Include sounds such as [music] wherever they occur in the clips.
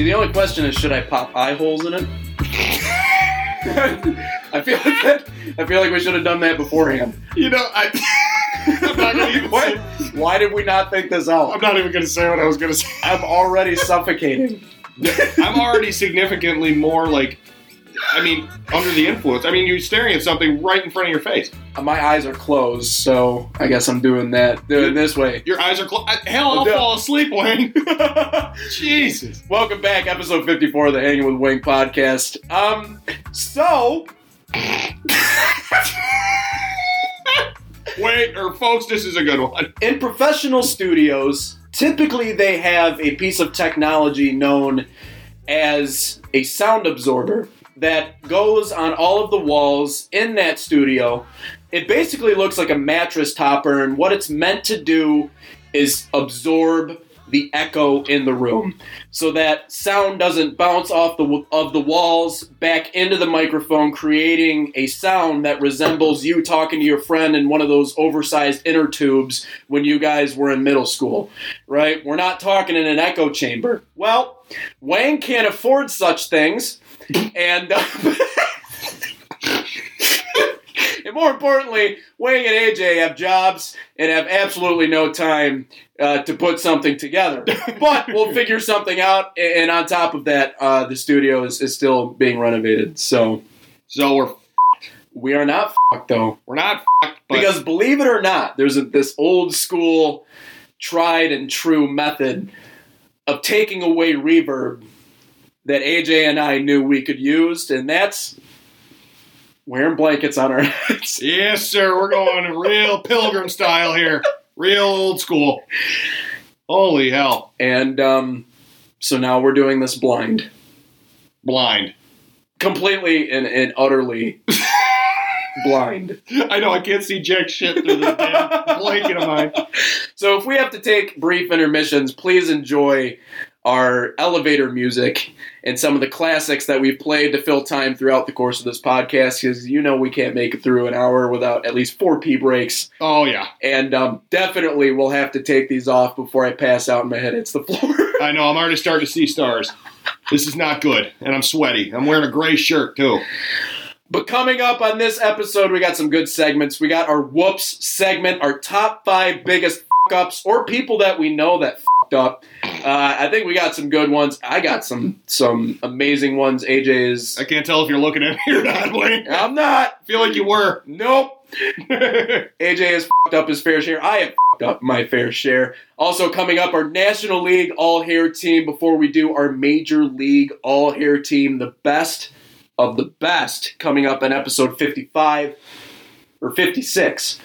See, the only question is, should I pop eye holes in it? [laughs] [laughs] I feel like that, I feel like we should have done that beforehand. You know, I, [laughs] I'm not gonna even What? Why did we not think this out? I'm not even gonna say what I was gonna say. I'm already suffocating. I'm already significantly more like, I mean, under the influence. I mean, you're staring at something right in front of your face. My eyes are closed, so I guess I'm doing that. Doing this way. Your eyes are closed. Hell, I'll fall asleep, Wayne. [laughs] Jesus. Welcome back, episode 54 of the Hanging with Wayne podcast. Um, so [laughs] Wait, or folks, this is a good one. in professional studios, typically they have a piece of technology known as a sound absorber that goes on all of the walls in that studio. It basically looks like a mattress topper, and what it's meant to do is absorb the echo in the room so that sound doesn't bounce off the of the walls back into the microphone creating a sound that resembles you talking to your friend in one of those oversized inner tubes when you guys were in middle school right? We're not talking in an echo chamber. Well wayne can't afford such things and uh, [laughs] and more importantly wayne and aj have jobs and have absolutely no time uh, to put something together. [laughs] But we'll figure something out. And on top of that, uh, the studio is, is still being renovated. So So we're we are not fucked though. we're not fucked, Because believe it or not, there's a, this old school, tried and true method of taking away reverb that AJ and I knew we could use, and that's wearing blankets on our heads. [laughs] yes, sir, we're going real pilgrim style here, real old school. Holy hell, And um, so now we're doing this blind. blind. Completely and, and utterly [laughs] blind. I know I can't see jack shit through this damn blanket of mine. [laughs] So if we have to take brief intermissions, please enjoy our elevator music and some of the classics that we've played to fill time throughout the course of this podcast because you know we can't make it through an hour without at least four pee breaks Oh yeah, and um, definitely we'll have to take these off before i pass out and my head hits the floor [laughs] I know. I'm already starting to see stars. This is not good, and I'm sweaty. I'm wearing a gray shirt too. But coming up on this episode, we got some good segments. We got our whoops segment, our top five biggest fuck ups or people that we know that fucked up. Uh, I think we got some good ones. I got some some amazing ones. AJ's. I can't tell if you're looking at me or not, Wayne. I I'm not. feel like you were. Nope. [laughs] AJ has fucked up his fair share. I have fucked up my fair share. Also coming up, our National League All Hair Team. Before we do our Major League All Hair Team, the best of the best, coming up in episode 55 or 56.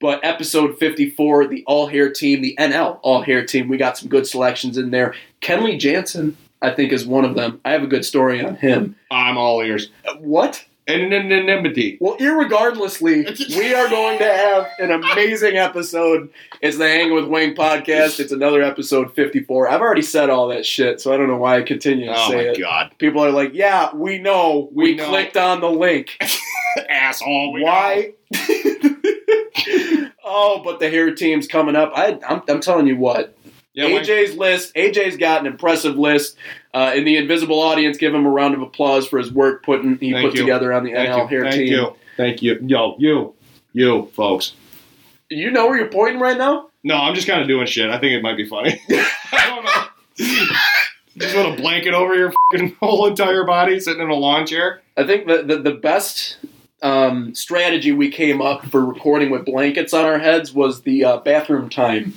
But episode 54, the All Hair Team, the NL All Hair Team, we got some good selections in there. Kenley Jansen, I think, is one of them. I have a good story on him. I'm all ears. What? Anonymity. Well, irregardlessly, we are going to have an amazing episode. It's the Hang with Wayne podcast. It's another episode 54. I've already said all that shit, so I don't know why I continue to Oh say my it. god, People are like, yeah, we know. We, We know. clicked on the link. asshole. we why? Oh, but the hair team's coming up. I, I'm, I'm telling you what. Yeah. AJ's list. AJ's got an impressive list. Uh, in the invisible audience, give him a round of applause for his work putting he Thank put you. together on the Thank NL you. hair Thank team. you. Thank you. Yo, you, you, folks. You know where you're pointing right now? No, I'm just kind of doing shit. I think it might be funny. [laughs] I don't know. [laughs] just put a blanket over your [laughs] whole entire body, sitting in a lawn chair. I think the the, the best um, strategy we came up for recording with blankets on our heads was the uh, bathroom time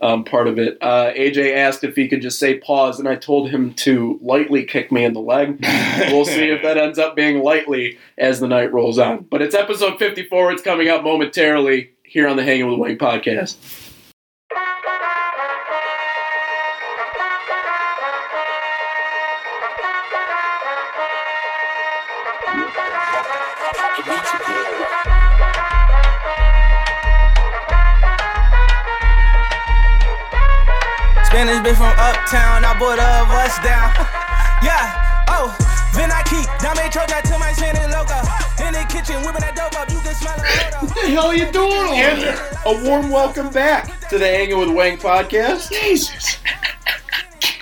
um, part of it. Uh, AJ asked if he could just say pause, and I told him to lightly kick me in the leg. We'll see if that ends up being lightly as the night rolls on. But it's episode 54. It's coming up momentarily here on the Hanging with Wayne podcast. Spanish bitch from uptown, I bought a bus down. [laughs] yeah, oh, then I keep dame chocha to my Spanish loco. In the kitchen, whipping that dope up, you can smell it. What the hell are you doing over And there? a warm welcome back to the Hanging with Wang podcast. Jesus.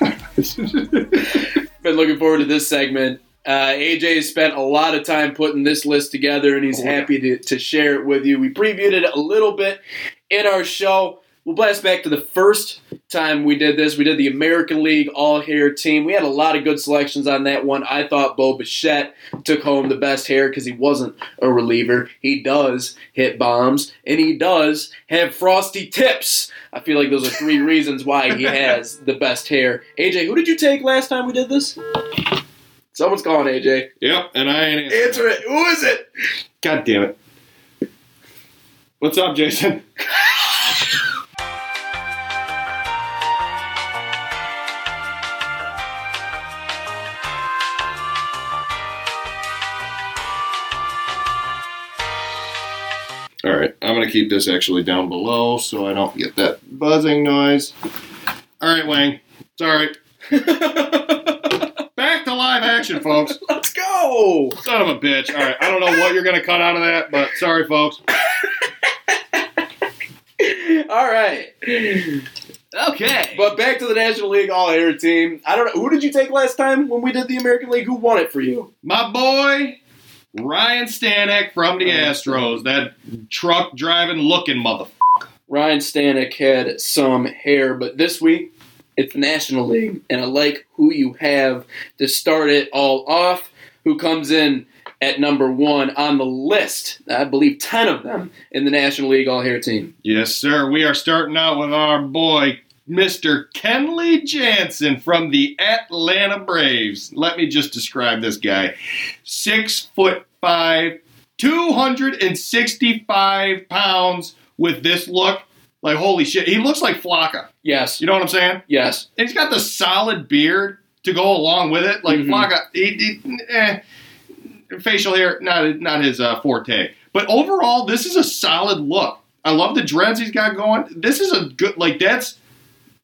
[laughs] been looking forward to this segment. Uh, AJ spent a lot of time putting this list together, and he's Oh, happy to, to share it with you. We previewed it a little bit in our show. We'll blast back to the first time we did this. We did the American League All Hair Team. We had a lot of good selections on that one. I thought Bo Bichette took home the best hair because he wasn't a reliever. He does hit bombs, and he does have frosty tips. I feel like those are three [laughs] reasons why he has the best hair. AJ, who did you take last time we did this? Someone's calling AJ. Yep, and I ain't answering. Answer it. Who is it? God damn it. What's up, Jason? [laughs] to keep this actually down below so I don't get that buzzing noise. All right, Wang. Sorry. [laughs] Back to live action, folks. Let's go. Son of a bitch. All right, I don't know what you're going to cut out of that, but sorry, folks. [laughs] All right. Okay. But back to the National League All Hair Team. I don't know. Who did you take last time when we did the American League? Who won it for you? My boy, Ryan Stanek from the Astros. That truck driving looking motherfucker. Ryan Stanek had some hair, but this week it's the National League, and I like who you have to start it all off. Who comes in at number one on the list? I believe ten of them in the National League All Hair Team. Yes, sir. We are starting out with our boy, Mr. Kenley Jansen from the Atlanta Braves. Let me just describe this guy. Six foot five, 265 pounds with this look. Like, holy shit. He looks like Flocka. Yes, You know what I'm saying? yes. And he's got the solid beard to go along with it. Like Mhm. Flocka, he, he, eh, facial hair, not not his uh, forte. But overall, this is a solid look. I love the dreads he's got going. This is a good, like that's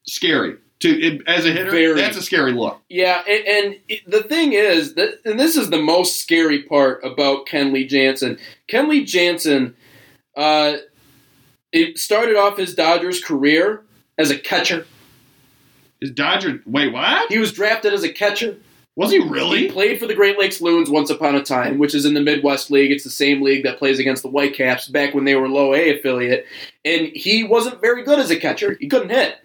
scary to it, as a hitter. Very. That's a scary look. Yeah, and, and it- the thing is that, and this is the most scary part about Kenley Jansen. Kenley Jansen, uh, it started off his Dodgers career as a catcher. Is Dodger? Wait, what? He was drafted as a catcher. Was he really? He played for the Great Lakes Loons once upon a time, which is in the Midwest League. It's the same league that plays against the Whitecaps back when they were low A affiliate. And he wasn't very good as a catcher. He couldn't hit.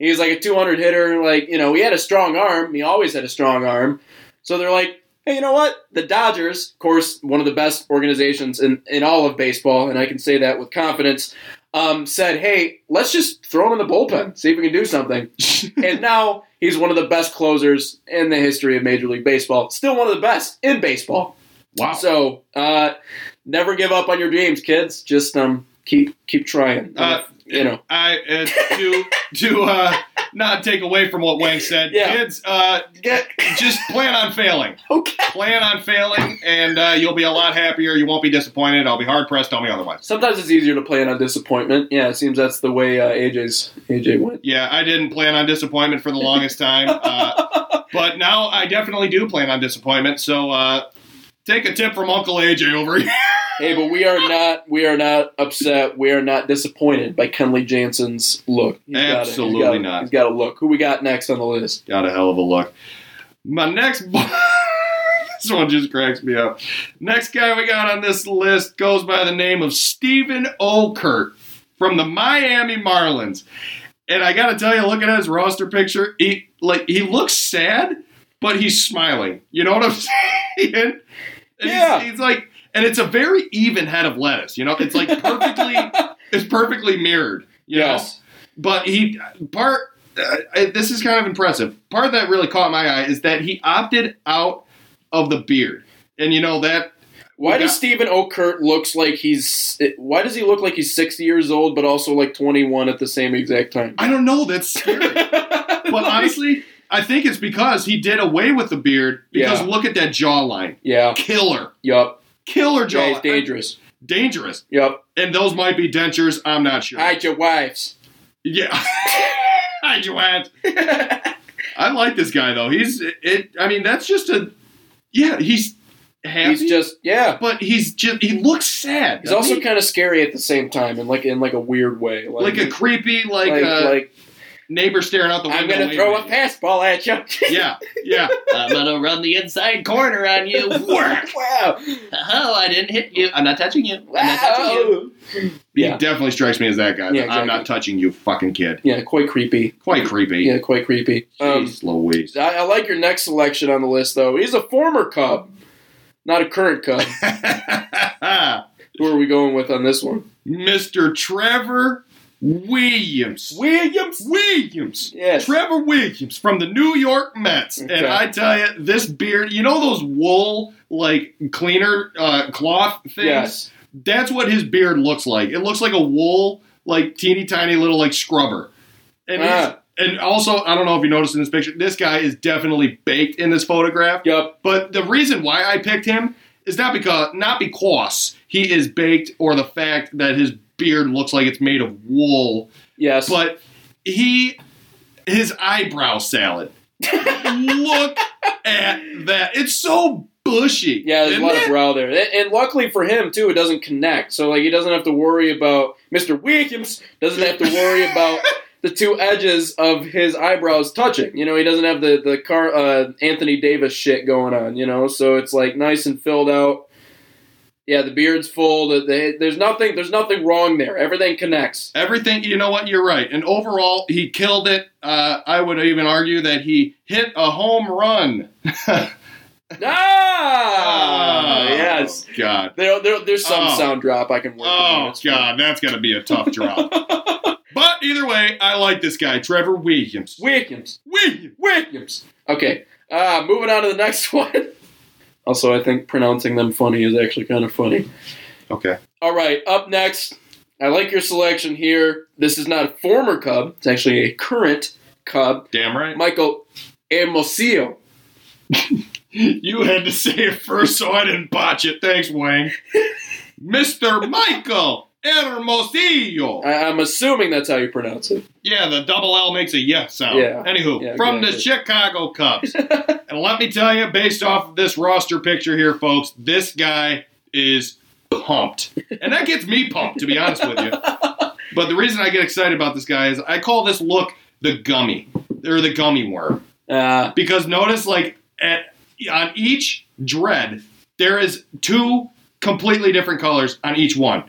He was like a 200 hitter. Like, you know, he had a strong arm. He always had a strong arm. So they're like, hey, you know what? The Dodgers, of course, one of the best organizations in, in all of baseball, and I can say that with confidence, um, said, hey, let's just throw him in the bullpen, see if we can do something [laughs] and now he's one of the best closers in the history of Major League Baseball. Still one of the best in baseball. wow. So uh, never give up on your dreams, kids. Just um, keep keep trying. Uh, you know. I uh, to to uh, not take away from what Wang said. Yeah. Kids, uh, get just plan on failing. Okay. plan on failing, and uh, you'll be a lot happier. You won't be disappointed. I'll be hard pressed. Tell me otherwise. Sometimes it's easier to plan on disappointment. Yeah, it seems that's the way uh, AJ's AJ went. Yeah, I didn't plan on disappointment for the longest time, uh, [laughs] but now I definitely do plan on disappointment. So uh, take a tip from Uncle AJ over here. Hey, but we are not we are not upset. We are not disappointed by Kenley Jansen's look. He's got a- he's Absolutely got a- not. He's got a look. Who we got next on the list? Got a hell of a look. My next. [laughs] this one just cracks me up. Next guy we got on this list goes by the name of Steven Okert from the Miami Marlins. And I gotta tell you, looking at his roster picture, he like he looks sad, but he's smiling. You know what I'm [laughs] saying? And he's- Yeah. he's, like, and it's a very even head of lettuce. You know, it's like perfectly, [laughs] it's perfectly mirrored. You know? yes. But he part. Uh, this is kind of impressive. Part that really caught my eye is that he opted out of the beard, and you know that. Why does got- Steven Okert looks like he's? Why does he look like he's sixty years old, but also like twenty one at the same exact time? I don't know. That's scary. [laughs] but honestly, I think it's because he did away with the beard. Because Yeah. look at that jawline, yeah, killer, yup, killer yeah, jawline, he's dangerous. dangerous. Yep. And those might be dentures. I'm not sure. hide your wives. yeah. [laughs] Hide your Joanne. I like this guy though. He's it. I mean, that's just a. Yeah, he's happy. he's just yeah. but he's just he looks sad. He's also kind of scary at the same time, and like in like a weird way, like a creepy, like, like uh, like neighbor staring out the window. I'm gonna throw a at you. fastball at you. [laughs] Yeah, yeah. I'm gonna run the inside corner on you. Whack. [laughs] wow. Oh, I didn't hit you. I'm not touching you. I'm not touching you. Wow. He Yeah. definitely strikes me as that guy. Yeah, I'm not touching you, fucking kid. Yeah, quite creepy. Quite creepy. Yeah, quite creepy. Um, Jeez Louise. I, I like your next selection on the list, though. He's a former Cub, not a current Cub. [laughs] Who are we going with on this one? Mr. Trevor Williams. Williams. Williams. Yes. Trevor Williams from the New York Mets. Okay. And I tell you, this beard, you know those wool, like, cleaner uh, cloth things? Yes. That's what his beard looks like. It looks like a wool, like, teeny tiny little, like, scrubber. And, Ah. and also, I don't know if you noticed in this picture, this guy is definitely baked in this photograph. Yup. But the reason why I picked him is not because not because he is baked or the fact that his beard looks like it's made of wool, Yes. but he his eyebrow salad. [laughs] Look at that. It's so bushy. yeah, there's a lot of brow there, and, and luckily for him too, it doesn't connect. So like he doesn't have to worry about Mr. Williams doesn't have to worry about the two edges of his eyebrows touching. You know, he doesn't have the the car uh, Anthony Davis shit going on. You know, so it's like nice and filled out. Yeah, the beard's full. The, the, there's nothing. There's nothing wrong there. Everything connects. Everything, you know what? You're right. And overall, he killed it. Uh, I would even argue that he hit a home run. [laughs] Ah, yes. Oh, God. There, there, there's some Oh. sound drop I can work. Oh. God, that's gonna be a tough drop. [laughs] but either way, I like this guy, Trevor Williams. Williams. Williams. Williams. Okay. Uh, moving on to the next [laughs] one. Also, I think pronouncing them funny is actually kind of funny. Okay. All right, up next. I like your selection here. This is not a former Cub. It's actually a current Cub. Damn right. Michael Hermosillo. [laughs] you had to say it first, so I didn't botch it. Thanks, Wang. [laughs] Mr. Michael Hermosillo. I, I'm assuming that's how you pronounce it. Yeah, the double L makes a yes sound. Yeah. Anywho, Yeah, from the. Chicago Cubs. [laughs] and let me tell you, based off of this roster picture here, folks, this guy is pumped. And that gets me pumped, to be honest with you. [laughs] But the reason I get excited about this guy is I call this look the gummy, or the gummy worm. Uh, Because notice, like, at on each dread, there is two completely different colors on each one.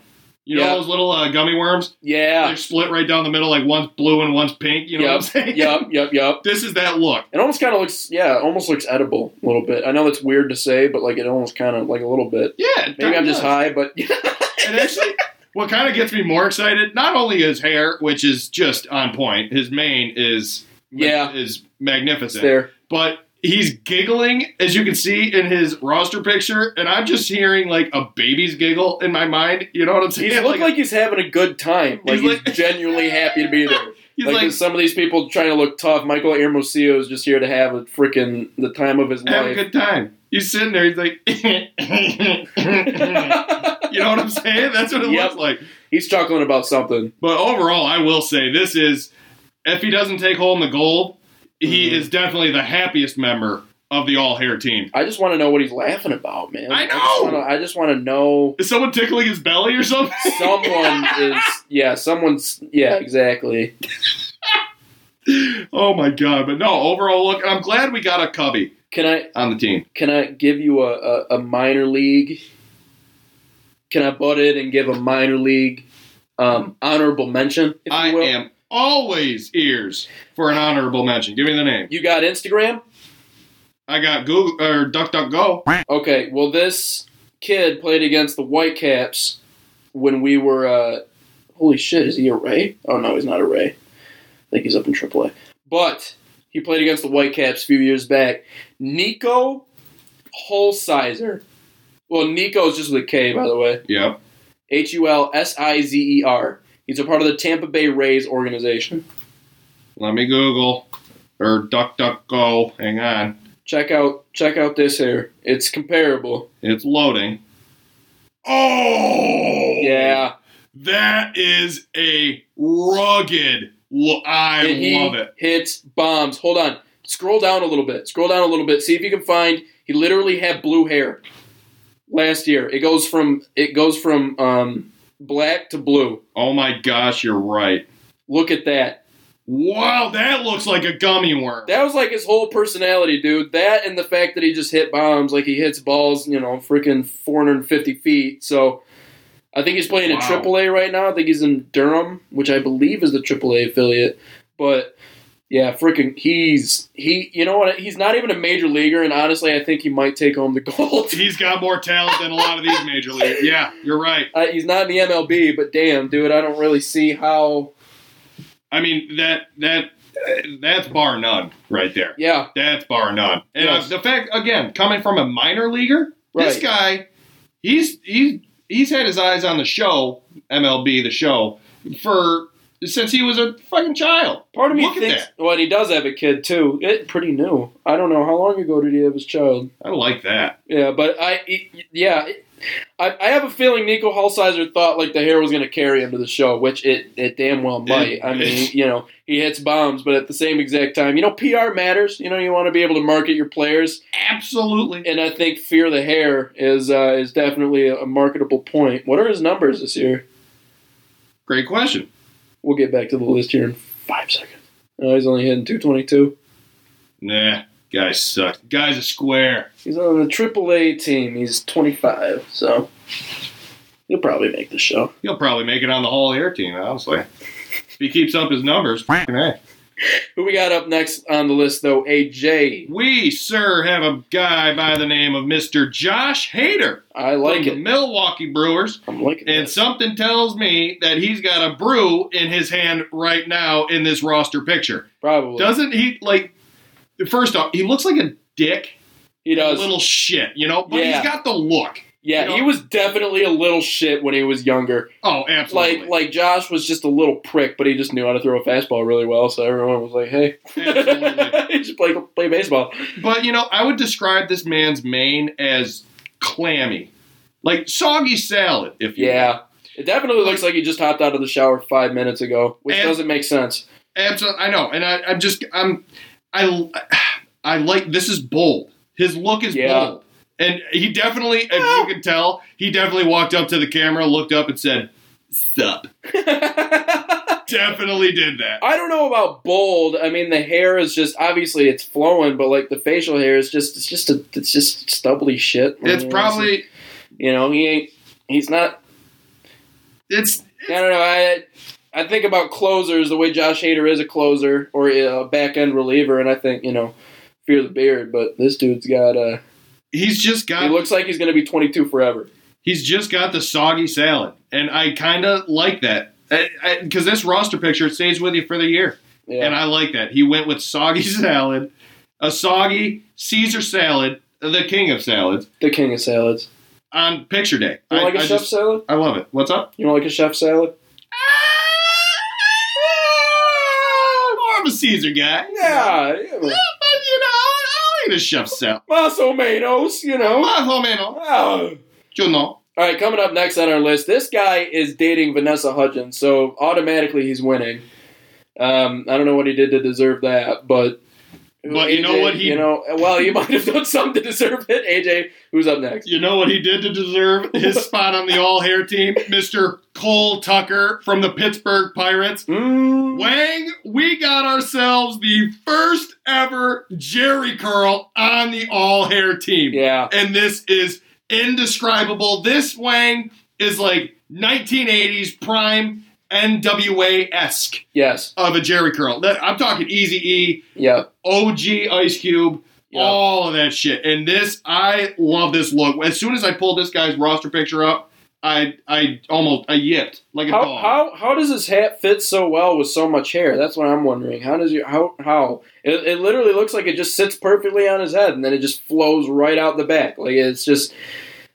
You know those little uh, gummy worms? yeah. They're split right down the middle, like one's blue and one's pink. You know what I'm saying? Yup. Yup. Yup. [laughs] This is that look. It almost kind of looks, yeah, it almost looks edible a little bit. I know that's weird to say, but like it almost kind of like a little bit. Yeah. Maybe I'm just high, but [laughs] And actually, what kind of gets me more excited, not only his hair, which is just on point, his mane is Yeah. is it's magnificent. there. But he's giggling, as you can see in his roster picture, and I'm just hearing like a baby's giggle in my mind. You know what I'm saying? He looked like, he's having a good time. Like He's he's, like- genuinely happy to be there. [laughs] he's like, like, some of these people trying to look tough. Michael Hermosillo is just here to have a freaking the time of his a life. good time. He's sitting there. He's like, [laughs] you know what I'm saying? That's what it Yep. looks like. he's chuckling about something. But overall, I will say this is if he doesn't take home the gold, he Mhm. is definitely the happiest member of the all hair team. I just want to know what he's laughing about, man. I know! I just want to know. Is someone tickling his belly or something? [laughs] Someone is, yeah, someone's, yeah, exactly. [laughs] oh my god! But no, overall look, I'm glad we got a cubby Can I, on the team. can I give you a, a, a minor league? Can I butt in and give a minor league um, honorable mention? If I will? am always ears for an honorable mention. Give me the name. You got Instagram? I got Google or DuckDuckGo. Okay, well, this kid played against the Whitecaps when we were. Uh, holy shit, is he a Ray? Oh no, he's not a Ray. I think he's up in AAA. But he played against the Whitecaps a few years back. Niko Hulsizer. Well, Nico is just with a K, by the way. Yep. H U L S I Z E R. He's a part of the Tampa Bay Rays organization. Let me Google or DuckDuckGo. Hang on, Check out check out this here. It's comparable. it's loading. Oh Yeah. That is a rugged. Lo- I he love it. hits bombs. Hold on. Scroll down a little bit. Scroll down a little bit. See if you can find. He literally had blue hair last year. It goes from it goes from um, black to blue. Oh my gosh, you're right. Look at that. Wow, that looks like a gummy worm. That was like his whole personality, dude. That and the fact that he just hit bombs, like he hits balls, you know, freaking 450 feet. So I think he's playing in AAA right now. I think he's in Durham, which I believe is the AAA affiliate. But yeah, freaking, he's he. You know what? He's not even a major leaguer, and honestly, I think he might take home the [laughs] gold. He's got more talent than a lot of these major leagues. [laughs] Yeah, you're right. Uh, he's not in the MLB, but damn, dude, I don't really see how. I mean that that uh, that's bar none right there. Yeah, That's bar none. And Yes. uh, the fact again, coming from a minor leaguer, this guy, he's he's he's had his eyes on the show, MLB the show, for since he was a fucking child. part of me Look at thinks. that. Well, he does have a kid too. It pretty new. I don't know how long ago did he have his child. I like that. Yeah, but I, it- yeah, it- I, I have a feeling Niko Hulsizer thought like the hair was going to carry him to the show, which it, it damn well might. It- I mean, you know, he hits bombs, but at the same exact time, you know, PR matters. You know, you want to be able to market your players, Absolutely. and I think fear the hair is uh, is definitely a, marketable point. What are his numbers this year? Great question. We'll get back to the list here in five seconds. Oh, he's only hitting two twenty two. Nah, guy sucks. Guy's a square. He's on the AAA team. He's twenty five, so he'll probably make the show. He'll probably make it on the Hall Air team, honestly. if he keeps up his numbers, A. [laughs] Who we got up next on the list though? AJ. We, sir, have a guy by the name of Mr. Josh Hader. I like from the it. Milwaukee Brewers. I'm liking And it. something tells me that he's got a brew in his hand right now in this roster picture. Probably Doesn't he, like, first off, he looks like a dick, he a does. little shit, you know? But Yeah. he's got the look. Yeah, you know- he was definitely a little shit when he was younger. Oh, absolutely. Like like Josh was just a little prick, but he just knew how to throw a fastball really well. So everyone was like, "Hey, [laughs] he just play play baseball." But you know, I would describe this man's mane as clammy, like soggy salad. If you will. Yeah, it definitely looks like he just hopped out of the shower five minutes ago, which And- doesn't make sense. absolutely. I know, and I, I'm just, I'm, I, I like this is bold. His look is Yeah. bold, and he definitely, if you can tell, he definitely walked up to the camera, looked up, and said, "Sup." [laughs] Definitely did that. I don't know about bold. I mean, the hair is just obviously it's flowing, but like the facial hair is just it's just a it's just stubbly shit. It's probably, you know he ain't he's not it's, I don't know. I I think about closers the way Josh Hader is a closer or a back end reliever, and I think you know fear the beard. But this dude's got uh he's just got. he looks like he's gonna be 22 forever. he's just got the soggy salad, and I kind of like that because this roster picture stays with you for the year. Yeah, And I like that. He went with soggy [laughs] salad, a soggy Caesar salad, the king of salads, the king of salads. on picture day. You I, like a I chef just- salad? I love it. What's up? You don't like a chef salad? Ah, more of a Caesar guy. Yeah, yeah. But, you know, I'll a chef salad. Mas o menos, you know. Más o menos. Ah. You know. All right, coming up next on our list, this guy is dating Vanessa Hudgens, so automatically he's winning. Um, I don't know what he did to deserve that, but But you know what he- you know well he might have done something to deserve it. AJ, who's up next? You know what he did to deserve his [laughs] spot on the all hair team? Mr. Cole Tucker from the Pittsburgh Pirates. Mm, Wang, we got ourselves the first ever Jheri curl on the all hair team. yeah, And this is indescribable. This Wang is like 1980s prime NWA esque yes, of a Jheri curl. I'm talking Easy E, yeah, OG Ice Cube, Yeah. all of that shit. And this, I love this look. As soon as I pulled this guy's roster picture up, I I almost I yipped like a How, dog. how how does his hat fit so well with so much hair? That's what I'm wondering. How does you how how it, it literally looks like it just sits perfectly on his head and then it just flows right out the back. Like it's just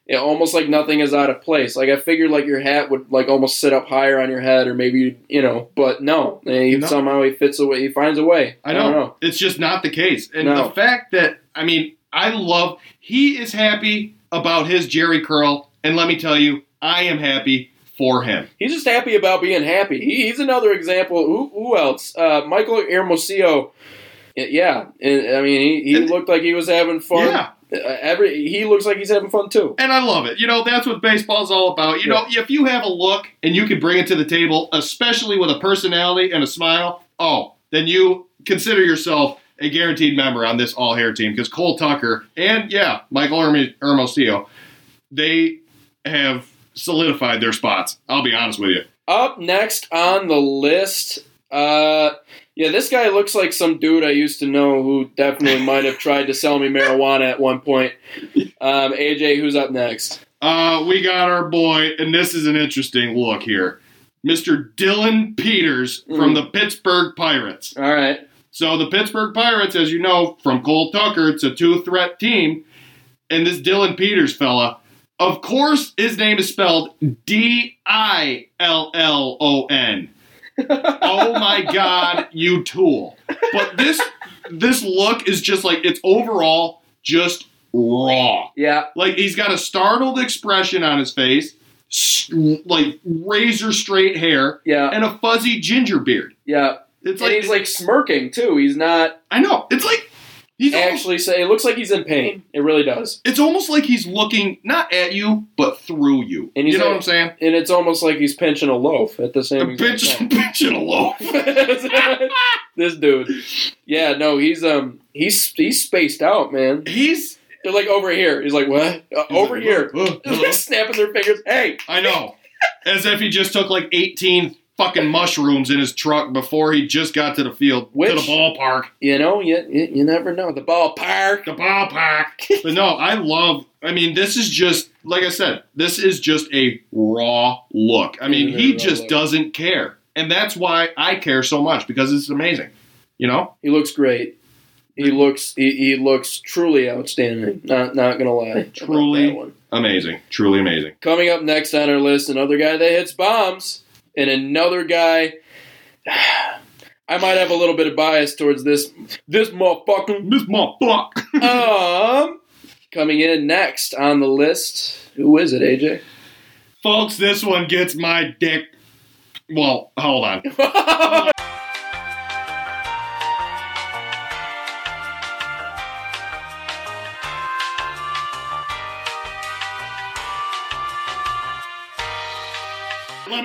you know, almost like nothing is out of place. Like I figured like your hat would like almost sit up higher on your head or maybe you know, but no, he, No. somehow he fits away. He finds a way. I don't know. It's just not the case. And No. the fact that, I mean, I love, he is happy about his Jheri Curl. And let me tell you, I am happy for him. He's just happy about being happy. He, he's another example. Who, who else? Uh, Michael Hermosillo. Yeah, I mean, he, he looked like he was having fun. Yeah. Uh, every he looks like he's having fun too. And I love it. You know, that's what baseball's all about. You know, if you have a look and you can bring it to the table, especially with a personality and a smile, oh, then you consider yourself a guaranteed member on this all hair team because Cole Tucker and yeah, Michael Herm- Hermosillo, they have solidified their spots. I'll be honest with you. Up next on the list, uh, yeah, this guy looks like some dude I used to know who definitely might have tried to sell me marijuana at one point. Um, AJ, who's up next? Uh, we got our boy, and this is an interesting look here. Mr. Dillon Peters from Mm. the Pittsburgh Pirates. All right. So the Pittsburgh Pirates, as you know from Cole Tucker, it's a two-threat team, and this Dillon Peters fella, of course, his name is spelled D I L L O N. Oh my God, you tool! But this this look is just like it's overall just raw. Yeah. Like he's got a startled expression on his face, like razor straight hair, Yeah. and a fuzzy ginger beard. Yeah. It's and like he's like smirking too. He's not I know. It's like he's almost, actually saying. It looks like he's in pain. It really does. it's almost like he's looking not at you but through you. And you know what I'm saying? And it's almost like he's pinching a loaf at the same exact time. [laughs] bitch and a loaf. [laughs] this dude. Yeah, no, he's um he's he's spaced out, man. He's They're like over here. He's like, what? Uh, over like, here. "Uh, uh, [laughs] They're like snapping their fingers. Hey, I know. As if he just took like 18 fucking mushrooms in his truck before he just got to the field, to the ballpark. you know, you, you, you never know. The ballpark. the ballpark. [laughs] but no, I love. I mean, this is just like I said. This is just a raw look. I mean, It is a he just look. doesn't care, and that's why I care so much because it's amazing. You know, He looks great. He looks he, he looks truly outstanding. Not not gonna lie. Truly. amazing, truly amazing. Coming up next on our list, another guy that hits bombs, and another guy. [sighs] I might have a little bit of bias towards this this motherfucker. This motherfucker. [laughs] Um, coming in next on the list, who is it, AJ? Folks, this one gets my dick. Well, hold on. [laughs]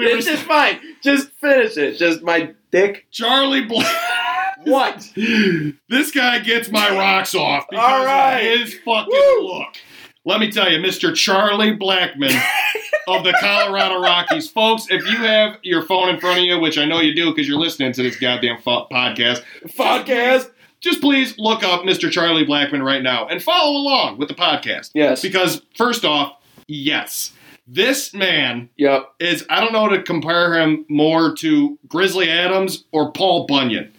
Me it's just fine. Just finish it. Just my dick. Charlie Black. [laughs] What? this guy gets my rocks off because All right. of his fucking Woo. look. Let me tell you, Mr. Charlie Blackman of the Colorado Rockies. Folks, if you have your phone in front of you, which I know you do because you're listening to this goddamn fo- podcast, Podcast. just please look up Mr. Charlie Blackman right now and follow along with the podcast. Yes. Because, first off, yes, this man Yep. is, I don't know to compare him more to Grizzly Adams or Paul Bunyan.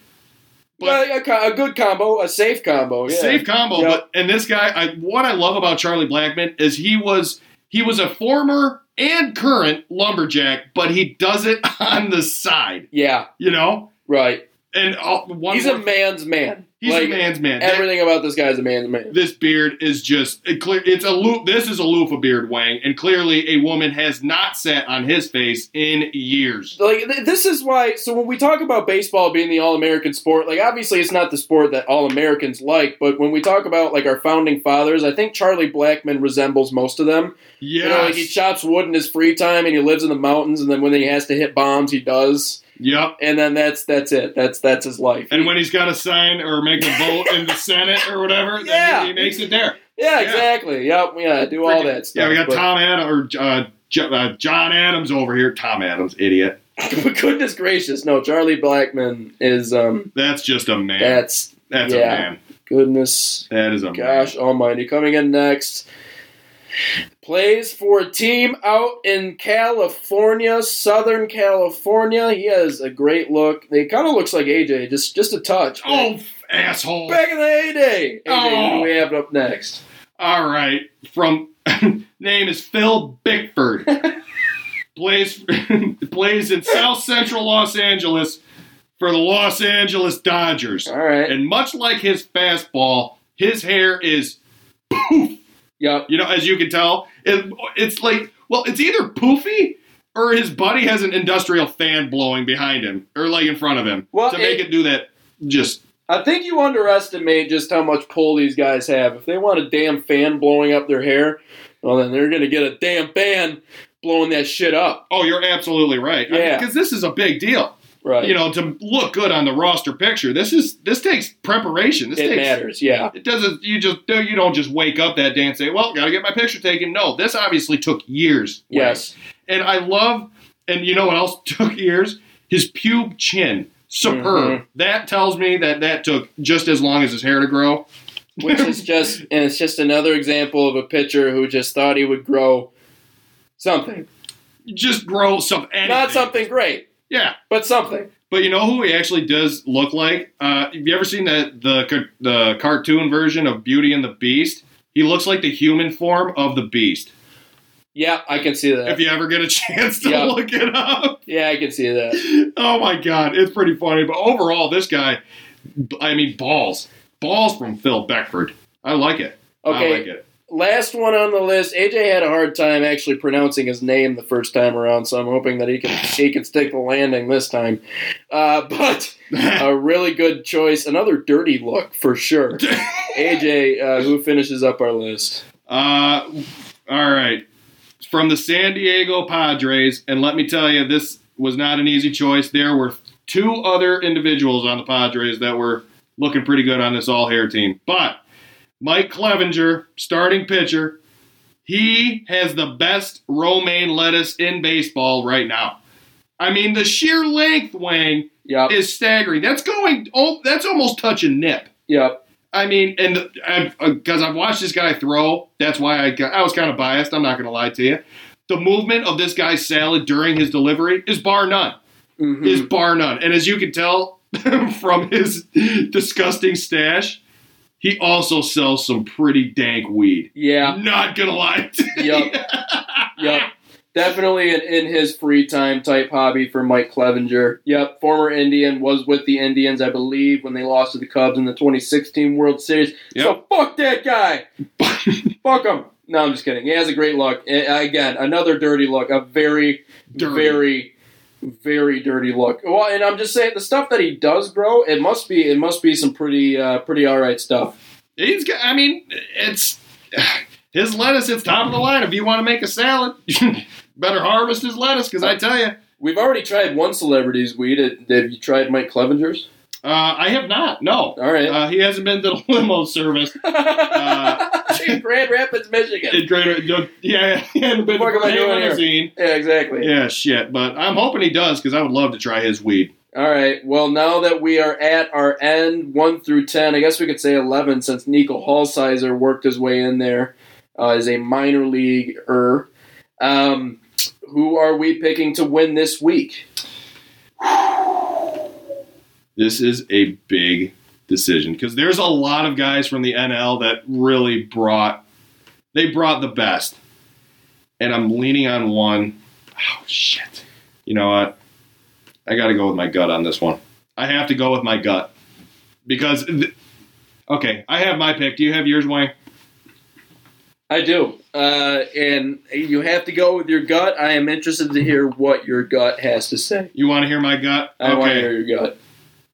But- Well, a, a good combo, a safe combo. Yeah. Safe combo, Yep. but and this guy, I, what I love about Charlie Blackman is he was he was a former and current lumberjack, but he does it [laughs] on the side, Yeah. you know. Right. And uh, one He's a man's man. he's like, a man's man. That- Everything about this guy is a man's man. this beard is just it clear. It's a loop. This is a loofah beard, Wang, and clearly a woman has not sat on his face in years. Like th- this is why. So when we talk about baseball being the all-American sport, like obviously it's not the sport that all Americans like, but when we talk about like our founding fathers, I think Charlie Blackman resembles most of them. Yeah, You know, like he chops wood in his free time and he lives in the mountains, and then when he has to hit bombs, he does, yep. and then that's that's it. That's that's his life. And when he's got to sign or make a vote in the Senate or whatever, then Yeah. he, he makes it there. yeah, yeah. exactly. Yep. Yeah, do all that stuff. Yeah, we got but- Tom Adams or uh, uh, John Adams over here. Tom Adams, idiot. [laughs] Goodness gracious, no! Charlie Blackman is um. That's just a man. That's That's yeah. a man. goodness That is a Gosh almighty. Coming in next. Plays for a team out in California, Southern California. He has a great look. He kind of looks like AJ, just just a touch. Oh, asshole. Back in the heyday. AJ, Oh. who we have it up next? All right. From [laughs] name is Phil Bickford. [laughs] plays [laughs] plays in South Central Los Angeles for the Los Angeles Dodgers. All right. And much like his fastball, his hair is poof. Yep. You know, as you can tell, it, it's like, well, it's either poofy or his buddy has an industrial fan blowing behind him or like in front of him Well, to make it- it do that. Just I think you underestimate just how much pull these guys have. If they want a damn fan blowing up their hair, well, then they're going to get a damn fan blowing that shit up. oh, you're absolutely right. Yeah. because this is a big deal. Right. You know, to look good on the roster picture. This is this takes preparation. This it takes matters. Yeah. It doesn't. You just you don't just wake up that day and say, "Well, got to get my picture taken." No, this obviously took years. Yes. and I love. And you know what else [laughs] took years? His pube chin, superb. Mhm. That tells me that that took just as long as his hair to grow. Which is [laughs] just and it's just another example of a pitcher who just thought he would grow something. just grow some. Anything. Not something great, Yeah, but something. but you know who he actually does look like? Uh, have you ever seen the the the cartoon version of Beauty and the Beast? He looks like the human form of the Beast. Yeah, I can see that. If you ever get a [laughs] chance to Yeah. look it up. yeah, I can see that. oh my god, it's pretty funny. But overall, this guy, I mean, balls, balls from Phil Bickford. I like it. Okay. I like it. Last one on the list. AJ had a hard time actually pronouncing his name the first time around, so I'm hoping that he can [laughs] he can stick the landing this time. Uh, but a [laughs] really good choice. Another dirty look for sure. [laughs] AJ, uh, who finishes up our list? uh, all right, from the San Diego Padres, and let me tell you, this was not an easy choice. There were two other individuals on the Padres that were looking pretty good on this all hair team, but Mike Clevinger, starting pitcher, he has the best romaine lettuce in baseball right now. I mean, the sheer length, Wang, Yep. is staggering. That's going. Oh, that's almost touching nip. Yep. I mean, and because I've watched this guy throw, that's why I got, I was kind of biased. I'm not going to lie to you. The movement of this guy's salad during his delivery is bar none. Mhm. Is bar none. And as you can tell [laughs] from his disgusting stash, he also sells some pretty dank weed. Yeah. Not gonna lie. [laughs] Yep. Yep. Definitely an in his free time type hobby for Mike Clevinger. Yep. Former Indian was with the Indians, I believe, when they lost to the Cubs in the 2016 World Series. So fuck that guy. [laughs] fuck him. No, I'm just kidding. He has a great look. Again, another dirty look. A very, Dirty. very, very dirty look. Well, and I'm just saying the stuff that he does grow, it must be, it must be some pretty, uh, pretty all right stuff. He's got. I mean, it's his lettuce. It's top of the line. If you want to make a salad, [laughs] better harvest his lettuce. Because I tell you, We've already tried one celebrity's weed. Have you tried Mike Clevinger's? uh, I have not. No, All right. uh, he hasn't been to the [laughs] limo service [laughs] [laughs] in Grand Rapids, Michigan. in Greater. Yeah, he hadn't been What am I the doing here? Yeah, exactly. Yeah, shit. But I'm hoping he does because I would love to try his weed. All right. Well, now that we are at our end, one through ten, I guess we could say eleven, since Niko Hulsizer worked his way in there uh, as a minor leaguer. Um, who are we picking to win this week? This is a big decision because there's a lot of guys from the NL that really brought they brought the best, and I'm leaning on one. Oh shit! You know what? I got to go with my gut on this one. I have to go with my gut because th- okay, I have my pick. Do you have yours, Wayne? I do. Uh, and you have to go with your gut. I am interested to hear what your gut has to say. You want to hear my gut? I want to hear your gut.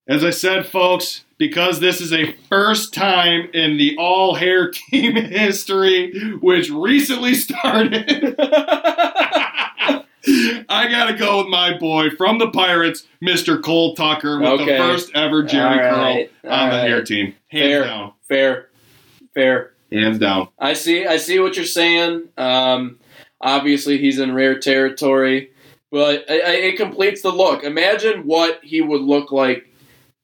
As I said, folks, because this is a first time in the all hair team [laughs] history, which recently started, [laughs] I got to go with my boy from the Pirates, Mr. Cole Tucker, with Okay. the first ever Jerry All right. Curl on All the right. hair team. Hands Fair. down. Fair. Fair. Hands down. I see. I see what you're saying. Um, obviously, he's in rare territory, but it completes the look. Imagine what he would look like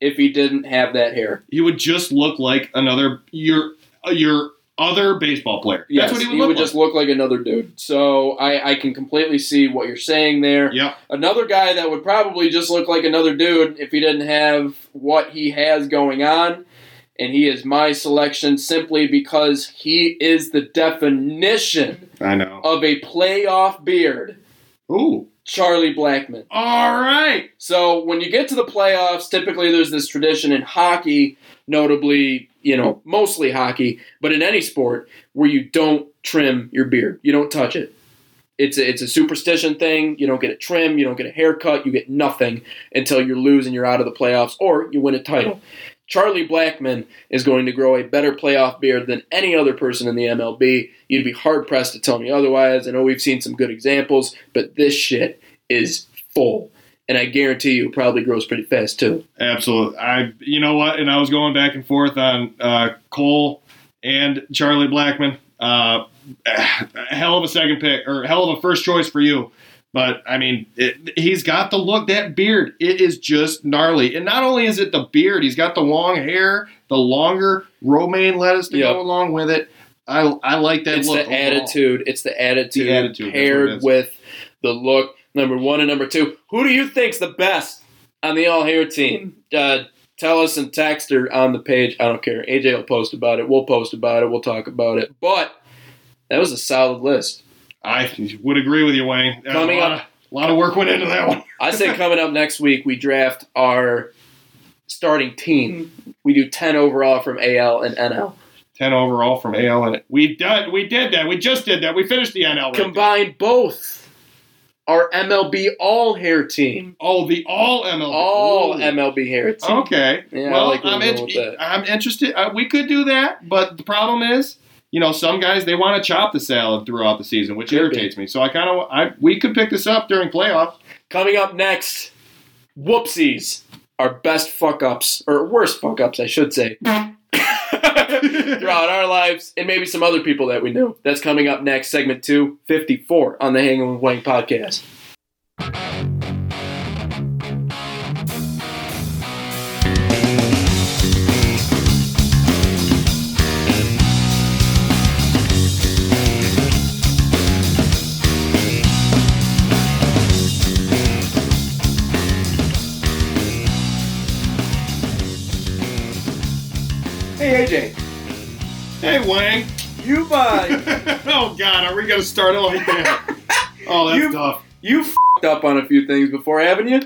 if he didn't have that hair. He would just look like another your uh, your other baseball player. Yes, That's what he would look like. just look like another dude. So I, I can completely see what you're saying there. Yeah. Another guy that would probably just look like another dude if he didn't have what he has going on. And he is my selection simply because he is the definition I know. of a playoff beard. Ooh. Charlie Blackman. All right. So when you get to the playoffs, typically there's this tradition in hockey, notably, you know, mostly hockey, but in any sport where you don't trim your beard. You don't touch it. It's a, it's a superstition thing. You don't get it trimmed. You don't get a haircut. You get nothing until you lose and you're out of the playoffs or you win a title. Charlie Blackmon is going to grow a better playoff beard than any other person in the MLB. You'd be hard pressed to tell me otherwise. I know we've seen some good examples, but this shit is full. and I guarantee you, probably grows pretty fast too. Absolutely. I, you know what? And I was going back and forth on uh, Cole and Charlie Blackmon. Uh, [sighs] hell of a second pick, or hell of a first choice for you. But I mean, it, he's got the look, that beard. It is just gnarly. And not only is it the beard, he's got the long hair, the longer romaine lettuce to Yep. go along with it. I, I like that it's look. the overall. attitude. It's the attitude, The attitude, that's what it paired with the look. Number one and number two. Who do you think's the best on the all hair team? [laughs] Uh, tell us and text or on the page. I don't care. AJ will post about it. We'll post about it. We'll talk about it. But that was a solid list. I would agree with you, Wayne. Uh, Coming a lot up- Of, a lot of work went into that one. I say [laughs] coming up next week, we draft our starting team. We do 10 overall from AL and NL. 10 overall from AL. And we did, we did that. We just did that. We finished the NL. right there. Combine both our MLB all hair team. Oh, the all MLB. All Ooh. MLB hair team. Okay. Yeah, I well, like where I'm, in- going with that. I'm interested. Uh, we could do that, but the problem is, you know, some guys they want to chop the salad throughout the season, which Could be. irritates me. So I kind of, I we could pick this up during playoffs. Coming up next, whoopsies. Our best fuck ups, or worst fuck ups, I should say, [laughs] throughout our lives, and maybe some other people that we knew. That's coming up next, segment 254 on the Hanging with Wayne podcast. Hey, AJ, Hey, Wang. you've, uh, [laughs] oh God, are we gonna start all like that? Oh, that's You- tough. you've fed up on a few things before, haven't you?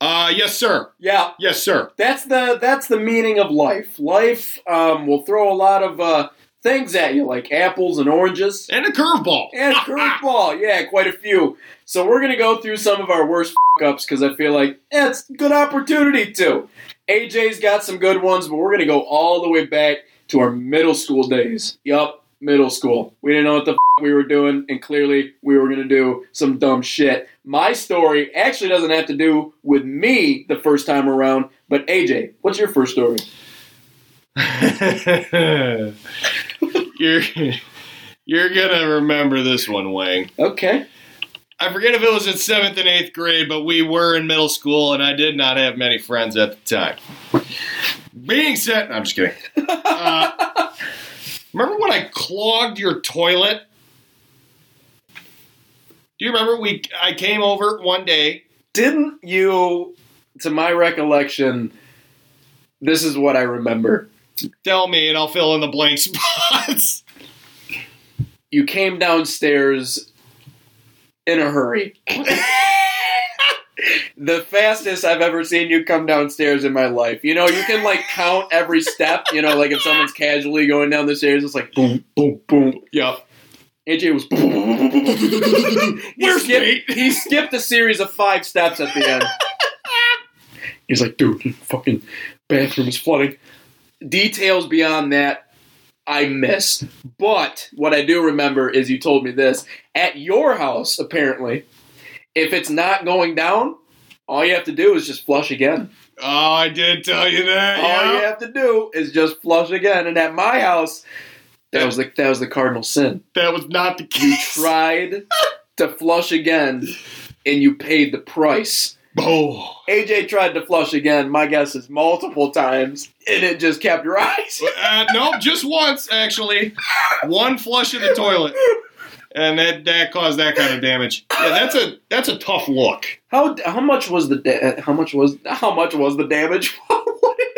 Uh, yes, sir. Yeah, Yes, sir. that's the that's the meaning of life. Life um, will throw a lot of uh, things at you, like apples and oranges, And a curveball. and a curveball. [laughs] Yeah, quite a few. So we're gonna go through some of our worst f- ups because I feel like it's a good opportunity to. AJ's got some good ones, but we're gonna go all the way back to our middle school days. Yup, middle school. We didn't know what the f- we were doing, and clearly we were gonna do some dumb shit. My story actually doesn't have to do with me the first time around, but AJ, what's your first story? [laughs] you're you're gonna remember this one, Wang. Okay. I forget if it was in seventh and eighth grade, but we were in middle school, and I did not have many friends at the time. Being said, I'm just kidding. [laughs] Uh, remember when I clogged your toilet? Do you remember we? I came over one day. Didn't you, to my recollection, this is what I remember. Tell me, and I'll fill in the blank [laughs] spots. You came downstairs in a hurry. the fastest I've ever seen you come downstairs in my life. You know, you can like count every step. You know, like if someone's casually going down the stairs, it's like boom, boom, boom. Yeah. AJ was. Where's he, skipped, he skipped a series of five steps at the end. He's like, dude, fucking bathroom is flooding. Details beyond that I missed. But what I do remember is you told me this. At your house, apparently, if it's not going down, all you have to do is just flush again. Oh, I did tell you that. All yeah. you have to do is just flush again. And at my house, that was the that was the cardinal sin. That was not the You tried [laughs] to flush again, and you paid the price. Oh. AJ tried to flush again. My guess is multiple times, and it just kept rising. [laughs] Uh, no, just once actually. One flush in the toilet, and that that caused that kind of damage. Yeah, that's a that's a tough look. How how much was the da- how much was how much was the damage? [laughs]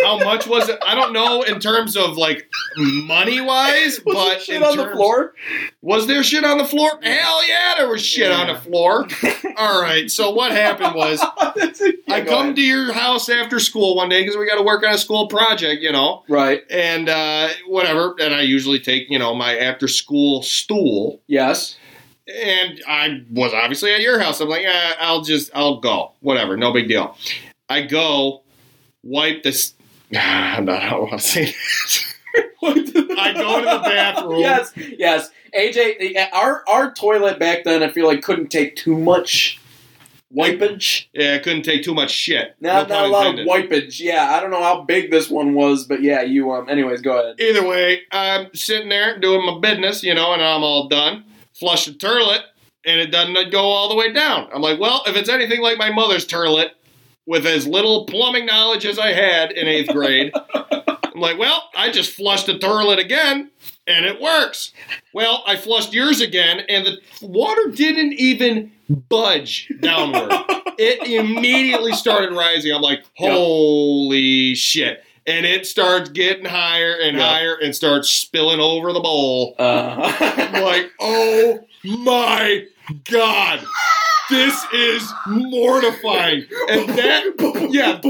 How much was it? I don't know in terms of like money wise, Was but there shit on the floor? Was there shit on the floor? Hell yeah, there was shit on the floor. [laughs] All right, so what happened was [laughs] I come to your house after school one day because we got to work on a school project, you know. right. and uh, whatever. And I usually take, you know, my after school stool. Yes. And I was obviously at your house. I'm like, yeah, I'll just, I'll go. Whatever, no big deal. I go, wipe this. [sighs] I'm not, I don't want to say this. I go to the bathroom. [laughs] Yes. Yes. AJ, our our toilet back then, I feel like couldn't take too much Wipage. Yeah, I couldn't take too much shit. Not, No not a lot of intended. wipage. Yeah, I don't know how big this one was, but yeah, you um. Anyways, go ahead. Either way, I'm sitting there doing my business, you know, and I'm all done. Flush the turlet, and it doesn't go all the way down. I'm like, well, if it's anything like my mother's turlet, with as little plumbing knowledge as I had in eighth grade, I'm like, well, I just flushed the toilet again, and it works. Well, I flushed yours again, and the water didn't even budge downward. [laughs] it immediately started rising. I'm like, Yep. holy shit. And it starts getting higher and Yep. higher and starts spilling over the bowl. Uh, I'm [laughs] like, oh my god. This is mortifying. And that, yeah,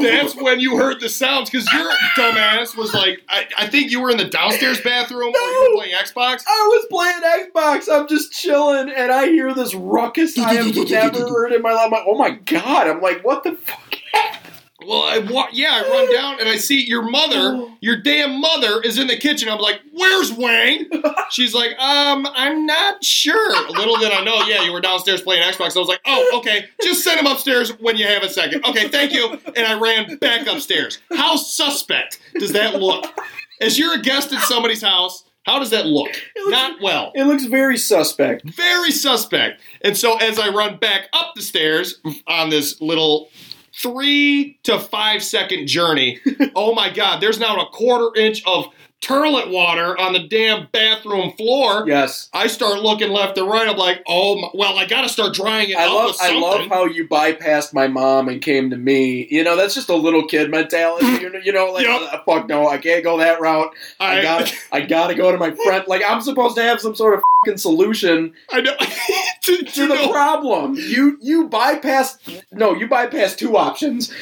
that's when you heard the sounds because your dumbass was like, I, I think you were in the downstairs bathroom where you were playing Xbox. I was playing Xbox. I'm just chilling, and I hear this ruckus I have [laughs] never heard in my life. Like, oh my god! I'm like, what the fuck? Well, I wa- yeah, I run down and I see your mother, your damn mother, is in the kitchen. I'm like, "Where's Wang?" She's like, "Um, I'm not sure." A little did I know, yeah, you were downstairs playing Xbox. I was like, "Oh, okay, just send him upstairs when you have a second. Okay, thank you." And I ran back upstairs. How suspect does that look? As you're a guest at somebody's house, how does that look? looks- Not well It looks very suspect. very suspect. And so as I run back up the stairs on this little three to five second journey, [laughs] oh my god, there's now a quarter inch of toilet water on the damn bathroom floor. Yes. I start looking left and right. I'm like, oh, my, well, I got to start drying it I up love I love how you bypassed my mom and came to me. You know, that's just a little kid mentality. you know, you know like Yep. uh, fuck no, I can't go that route. I, I, got I got to go to my friend. Like I'm supposed to have some sort of fucking solution I know. [laughs] to, to the know- problem. You you bypassed no, you bypassed two options.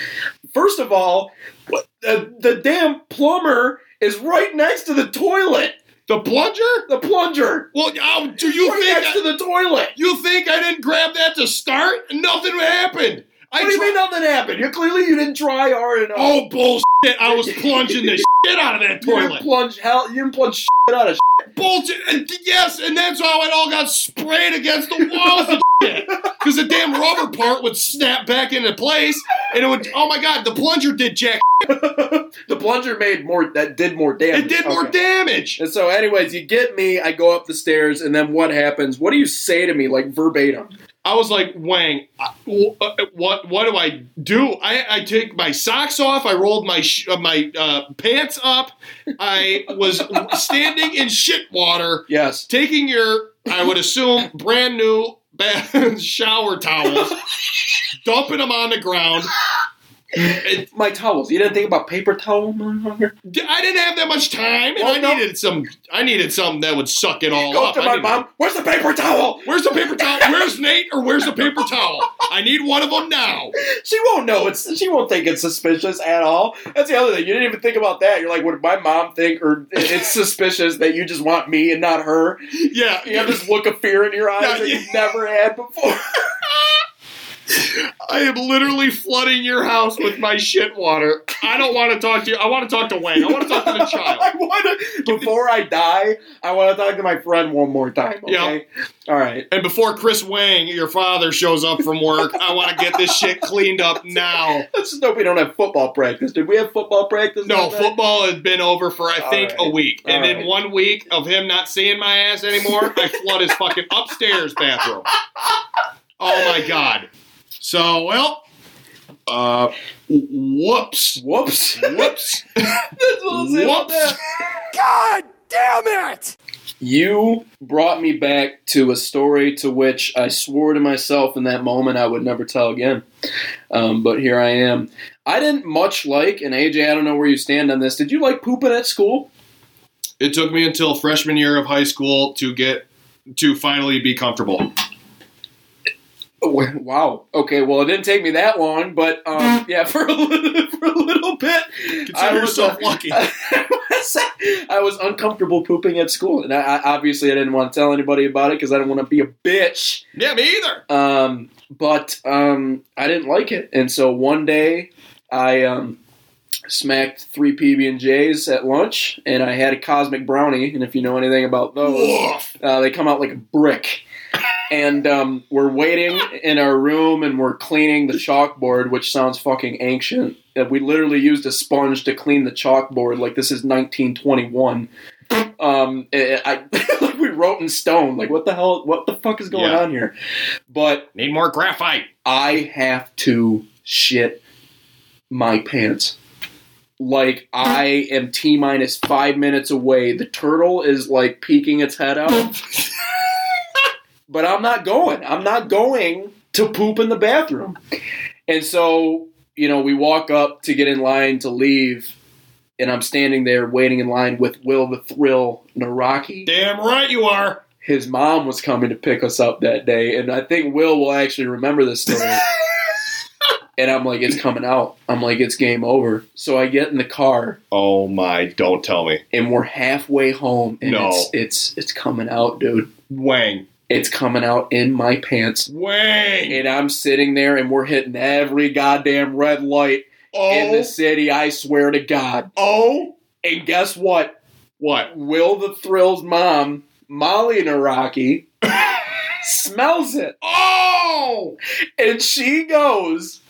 First of all, the the damn plumber is right next to the toilet. the plunger. The plunger. Well, oh, do you right think next to the toilet. you think I didn't grab that to start? Nothing happened. I What do you mean nothing happened? You clearly you didn't try hard enough. Oh bullshit! I was plunging the [laughs] shit out of that toilet. you didn't plunge hell. You didn't plunge shit out of Bullshit! And yes, and that's how it all got sprayed against the walls and shit. Because the damn rubber part would snap back into place, and it would. Oh my god, the plunger did jack. [laughs] the plunger made more. That did more damage. It did more Okay. damage. And so, anyways, you get me. I go up the stairs, and then what happens? What do you say to me, like verbatim? I was like, Wang, uh, what what do I do? I, I take my socks off. I rolled my sh- uh, my uh, pants up. I was [laughs] standing in shit water, Yes. taking your, I would assume, brand new bath [laughs] shower towels, dumping them on the ground. And My towels. You didn't think about paper towel, motherfucker? I didn't have that much time, and Well, I no. needed some. I needed something that would suck it all Go up. to my mom. Where's the paper towel? Where's the paper towel? [laughs] Where's Nate? Or where's the paper towel? I need one of them now. She won't know. It's she won't think it's suspicious at all. That's the other thing. You didn't even think about that. You're like, would my mom think, or it's [laughs] suspicious that you just want me and not her? Yeah, You have this look of fear in your eyes that yeah. you've never had before. [laughs] I am literally flooding your house with my shit water. I don't want to talk to you. I want to talk to Wayne. I want to talk to the child. [laughs] I want to. Before I die, I want to talk to my friend one more time. Okay. All right. And before Chris Wang, your father, shows up from work, I want to get this shit cleaned up now. Let's just hope we don't have football practice. Did we have football practice? No, football has been over for I All think right. a week, All and in one week of him not seeing my ass anymore, I flood his fucking upstairs bathroom. [laughs] Oh my god! So well, uh, whoops, Whoops. whoops, That's what I'll say about Whoops. that. God damn it! You brought me back to a story to which I swore to myself in that moment I would never tell again. Um, but here I am. I didn't much like, and AJ, I don't know where you stand on this. Did you like pooping at school? It took me until freshman year of high school to get to finally be comfortable. Wow. Okay. Well, it didn't take me that long, but um, yeah, [laughs] for a little, for a little bit, Consider I was, yourself lucky. [laughs] I was uncomfortable pooping at school, and I, I obviously I didn't want to tell anybody about it because I didn't want to be a bitch. yeah, me either. Um, but um, I didn't like it, and so one day I um, smacked three PB and J's at lunch, and I had a cosmic brownie. And if you know anything about those, uh, they come out like a brick. And um, we're waiting in our room and we're cleaning the chalkboard, which sounds fucking ancient. Uh, We literally used a sponge to clean the chalkboard, like this is 1921. Um, I, I- [laughs] like we wrote in stone. Like what the hell? What the fuck is going Yeah. on here? But Need more graphite. I have to shit my pants. Like I am T minus five minutes away. The turtle is like peeking its head out. [laughs] but I'm not going. I'm not going to poop in the bathroom. And so, you know, we walk up to get in line to leave, and I'm standing there waiting in line with Will the Thrill Naraki Damn right you are. his mom was coming to pick us up that day, and I think Will will actually remember this story. [laughs] and I'm like, it's coming out. I'm like, it's game over. So I get in the car, Oh my, don't tell me. and we're halfway home, and No. it's it's it's coming out, dude. Wang. It's coming out in my pants. Wang. And I'm sitting there, and we're hitting every goddamn red light in Oh. the city. I swear to God. Oh. And guess what? What? Will the Thrill's mom, Molly Naraki, [laughs] smells it. Oh. And she goes,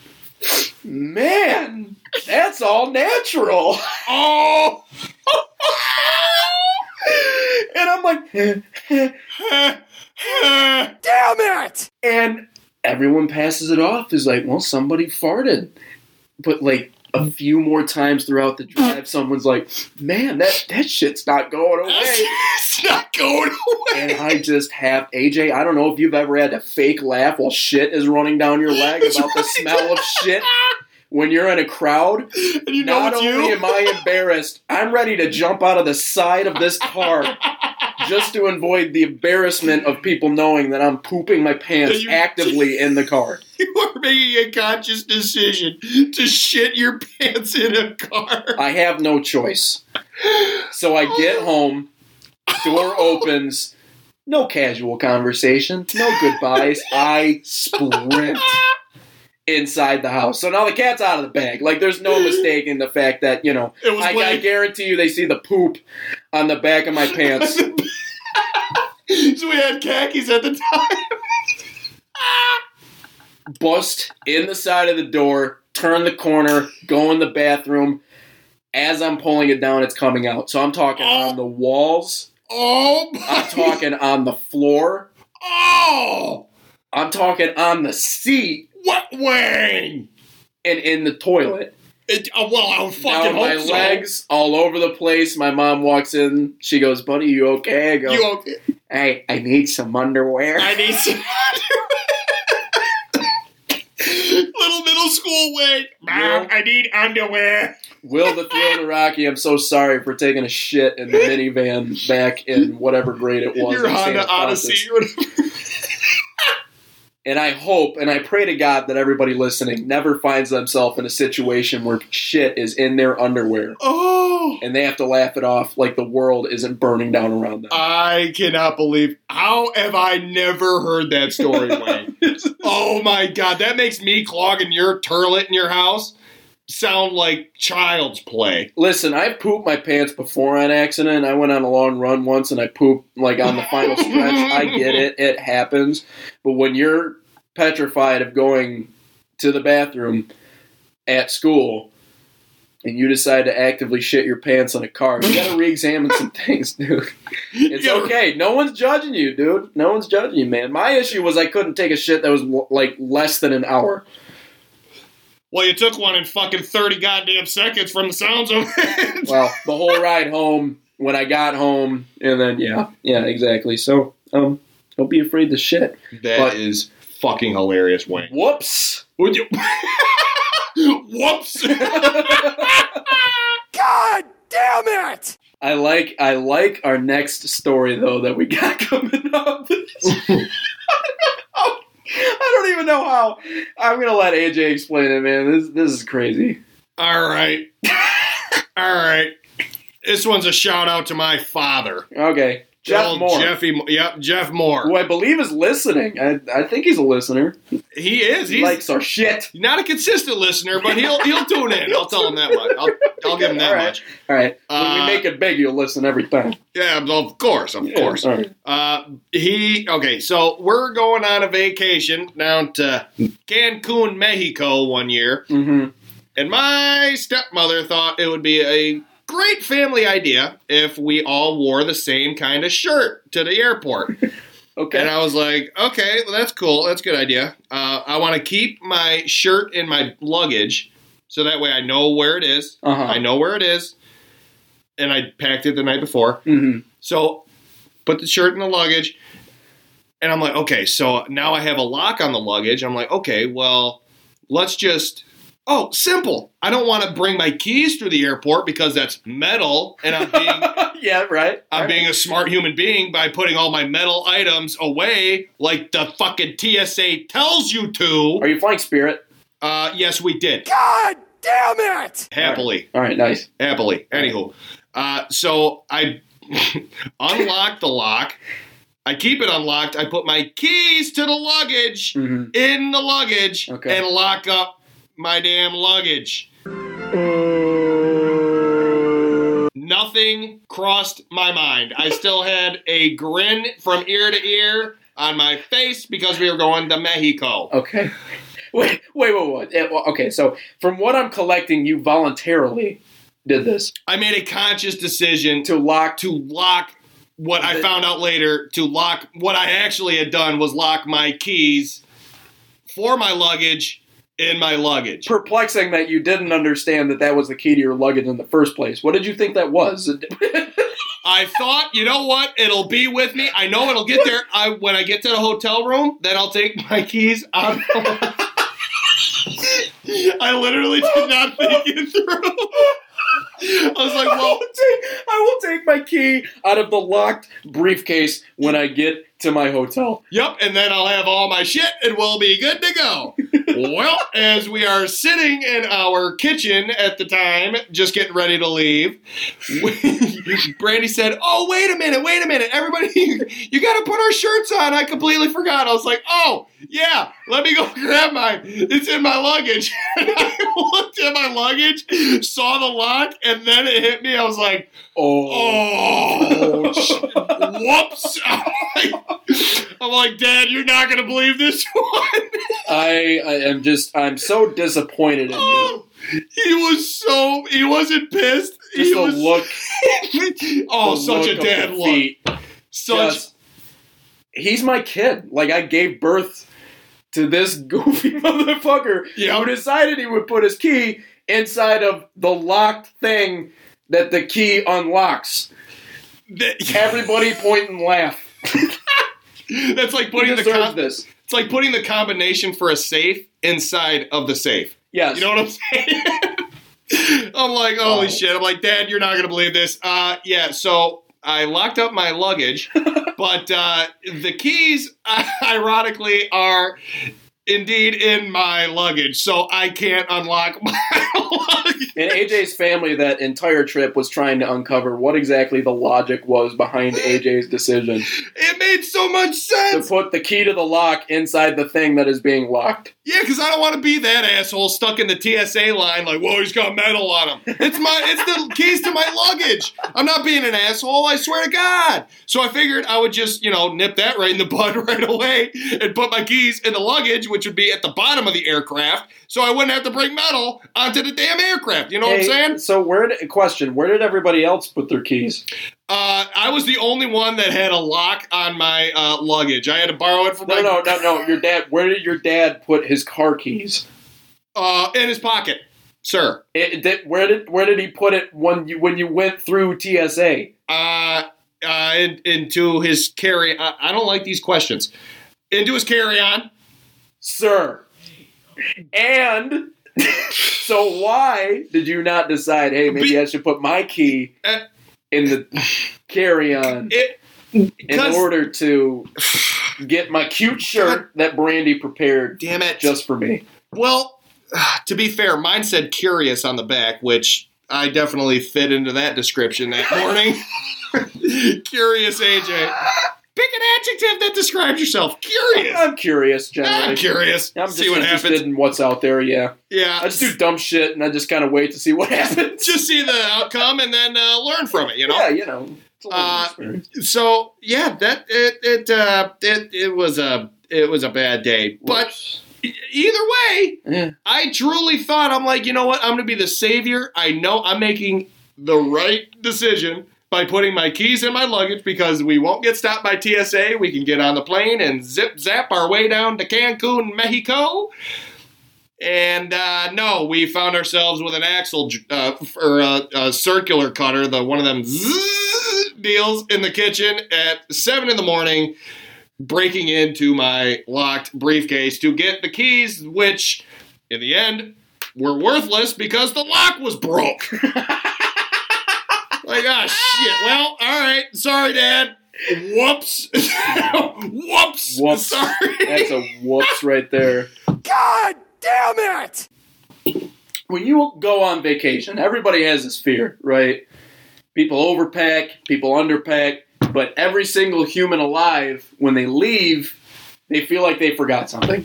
Man, that's all natural. Oh. [laughs] And I'm like, [laughs] [laughs] Damn it! and everyone passes it off as like, well, somebody farted. But like a few more times throughout the drive, someone's like, man, that, that shit's not going away. it's not going away. And I just have AJ. I don't know if you've ever had a fake laugh while shit is running down your leg about the smell of shit [laughs] when you're in a crowd. [laughs] and you know Not only you. am I [laughs] embarrassed, I'm ready to jump out of the side of this car [laughs] just to avoid the embarrassment of people knowing that I'm pooping my pants You- actively in the car. You are making a conscious decision to shit your pants in a car. I have no choice. So I get home, door opens, no casual conversation, no goodbyes. I sprint inside the house. So now the cat's out of the bag. Like there's no [laughs] mistaking the fact that, you know, It was I, I guarantee you they see the poop on the back of my [laughs] pants. [laughs] so we had khakis at the time. bust in the side of the door, turn the corner, go in the bathroom. As I'm pulling it down, it's coming out. So I'm talking oh. on the walls. Oh I'm talking on the floor. Oh, I'm talking on the seat what wang? and in the toilet. It, uh, well, I would fucking Down my hope so. legs, all over the place. My mom walks in. She goes, "Buddy, you okay?" I go, You okay? "Hey, I need some underwear." I need some. Underwear. [laughs] Little middle school way. Mom, Yeah. I need underwear. Will the Thrill Rocky? I'm so sorry for taking a shit in the minivan back in whatever grade it was. Your in Santa Honda. Odyssey. whatever. And I hope and I pray to God that everybody listening never finds themselves in a situation where shit is in their underwear Oh. and they have to laugh it off like the world isn't burning down around them. I cannot believe. How have I never heard that story, Wayne? [laughs] oh my god, that makes me clogging your toilet in your house sound like child's play. Listen, I've pooped my pants before on accident. I went on a long run once and I pooped like on the final stretch. I get it, it happens. But when you're petrified of going to the bathroom at school and you decide to actively shit your pants on a car, you gotta re examine some things, dude. It's Yeah. okay. No one's judging you, dude. No one's judging you, man. My issue was I couldn't take a shit that was like less than an hour. Well, you took one in fucking 30 goddamn seconds from the sounds of it. Well, [laughs] the whole ride home, when I got home, and then yeah, yeah, exactly. So, um, don't be afraid to shit. That is But- fucking hilarious, Wayne. Whoops. Would you? [laughs] Whoops! [laughs] God damn it! I like I like our next story though that we got coming up. I don't even know how. I'm gonna let AJ explain it, man. This this is crazy. All right. [laughs] All right. This one's a shout out to my father. Okay. Jeff Moore, Jeffy, yep, Jeff Moore. who I believe is listening. I, I think he's a listener. He is. He likes our shit. not a consistent listener, but he'll he'll tune in. I'll tell him that much. I'll, I'll give him that All right. much. All right. When Uh, we make it big, you'll listen every time. Yeah, of course, of Yeah, course. all right. Uh, he okay. So we're going on a vacation down to Cancun, Mexico, one year, Mm-hmm. and my stepmother thought it would be a great family idea if we all wore the same kind of shirt to the airport. [laughs] Okay. And I was like, okay, well, that's cool. That's a good idea. Uh, I want to keep my shirt in my luggage so that way I know where it is. Uh-huh. I know where it is. And I packed it the night before. mm-hmm. So put the shirt in the luggage. And I'm like, okay, so now I have a lock on the luggage. I'm like, okay, well, let's just. Oh, simple. I don't want to bring my keys through the airport because that's metal, and I'm being [laughs] yeah, right. I'm Right. being a smart human being by putting all my metal items away like the fucking TSA tells you to. Are you flying Spirit? Uh, yes, we did. God damn it! Happily. All right, nice. Happily. Anywho. Uh, so I [laughs] unlock the lock. I keep it unlocked. I put my keys to the luggage Mm-hmm. in the luggage Okay. and lock up my damn luggage. Nothing crossed my mind. I still had a grin from ear to ear on my face because we were going to Mexico. Okay. [laughs] Wait, wait, wait, wait. Okay, so from what I'm collecting, you voluntarily did this I made a conscious decision to lock. to lock what I found out later to lock what I actually had done was lock my keys for my luggage in my luggage. Perplexing that you didn't understand that that was the key to your luggage in the first place. What did you think that was? [laughs] I thought, you know what? It'll be with me. I know it'll get there. I when I get to the hotel room, then I'll take my keys out. [laughs] I literally did not think it through. [laughs] I was like, I well, will, take, I will take my key out of the locked briefcase when I get to my hotel. Yep, and then I'll have all my shit and we'll be good to go. [laughs] well, as we are sitting in our kitchen at the time, just getting ready to leave, [laughs] Brandy said, Oh, wait a minute, wait a minute. Everybody, [laughs] you got to put our shirts on. I completely forgot. I was like, Oh, yeah, let me go grab mine. It's in my luggage. And I looked at my luggage, saw the lock, and then it hit me. I was like, Oh. Oh, whoops. I'm like, Dad, you're not going to believe this [laughs] one. I, I am just, I'm so disappointed in you. Oh, he was so, he wasn't pissed. Just he the was, look. [laughs] oh, the such look a dad look. Such, Just- he's my kid. Like I gave birth to this [laughs] goofy motherfucker Yeah. who decided he would put his key inside of the locked thing that the key unlocks. Everybody point and laugh. [laughs] that's like putting the, com- this. it's like putting the combination for a safe inside of the safe. Yes. You know what I'm saying? [laughs] I'm like, holy Oh. shit. I'm like, Dad, you're not going to believe this. Uh, yeah, so I locked up my luggage, [laughs] but uh, the keys, ironically, are indeed in my luggage, so I can't unlock my [laughs] luggage. In AJ's family, that entire trip was trying to uncover what exactly the logic was behind AJ's decision It made so much sense to put the key to the lock inside the thing that is being locked. Yeah, because I don't want to be that asshole stuck in the TSA line, like, whoa, he's got metal on him. It's my, it's the [laughs] keys to my luggage. I'm not being an asshole. I swear to God. So I figured I would just, you know, nip that right in the [laughs] bud right away and put my keys in the luggage, which would be at the bottom of the aircraft, so I wouldn't have to bring metal onto the damn aircraft. You know what I'm saying? So where did question? Where did everybody else put their keys? Uh, I was the only one that had a lock on my uh, luggage. I had to borrow it from No, my no, no, no. Your dad. Where did your dad put his car keys? Uh, in his pocket, sir. It, did, where did where did he put it when you when you went through TSA? uh, uh, in, into his carry. I, I don't like these questions. Into his carry on. Sir. And so why did you not decide, hey, maybe Be- I should put my key Uh, in the carry-on It in order to get my cute shirt that Brandy prepared damn it. just for me? well, [sighs] to be fair, mine said curious on the back, which I definitely fit into that description that morning. [laughs] Curious AJ. Pick an adjective that describes yourself. Curious. I'm curious, generally. I'm curious. I'm just see what interested happens. in what's out there. Yeah, Yeah. I just do dumb shit and I just kind of wait to see what [laughs] happens. just see the outcome and then uh, learn from it, you know? yeah, you know. It's a learning Uh. So yeah, that it it uh it, it was a it was a bad day. But Whoops. e- either way, yeah. I truly thought I'm like, you know what? I'm gonna be the savior. I know I'm making the right decision by putting my keys in my luggage because we won't get stopped by TSA. We can get on the plane and zip zap our way down to Cancun, Mexico. And uh, no, we found ourselves with an axle uh, or a, a circular cutter, the one of them [laughs] deals in the kitchen at seven in the morning, breaking into my locked briefcase to get the keys, which in the end were worthless because the lock was broke. [laughs] like, ah, shit. Well, all right. Sorry, Dad. Whoops. [laughs] Whoops. Whoops. Sorry. That's a whoops right there. God damn it! When you go on vacation, everybody has this fear, right? People overpack, people underpack, but every single human alive, when they leave, they feel like they forgot something.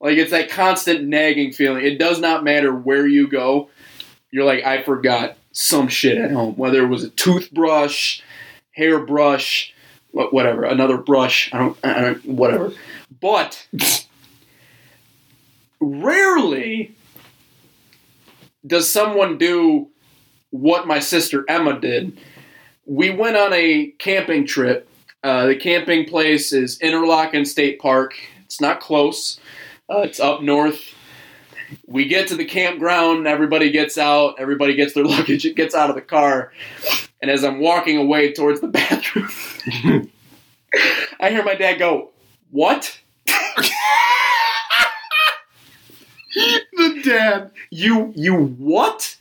Like it's that constant nagging feeling. It does not matter where you go. You're like, I forgot some shit at home, whether it was a toothbrush, hairbrush, whatever, another brush. I don't, I don't, whatever. But rarely does someone do what my sister Emma did. We went on a camping trip. Uh, the camping place is Interlochen State Park. It's not close. Uh, it's up north. We get to the campground. Everybody gets out. Everybody gets their [laughs] luggage. It gets out of the car. And as I'm walking away towards the [laughs] bathroom, [laughs] I hear my dad go, "What? the dad. You you what?"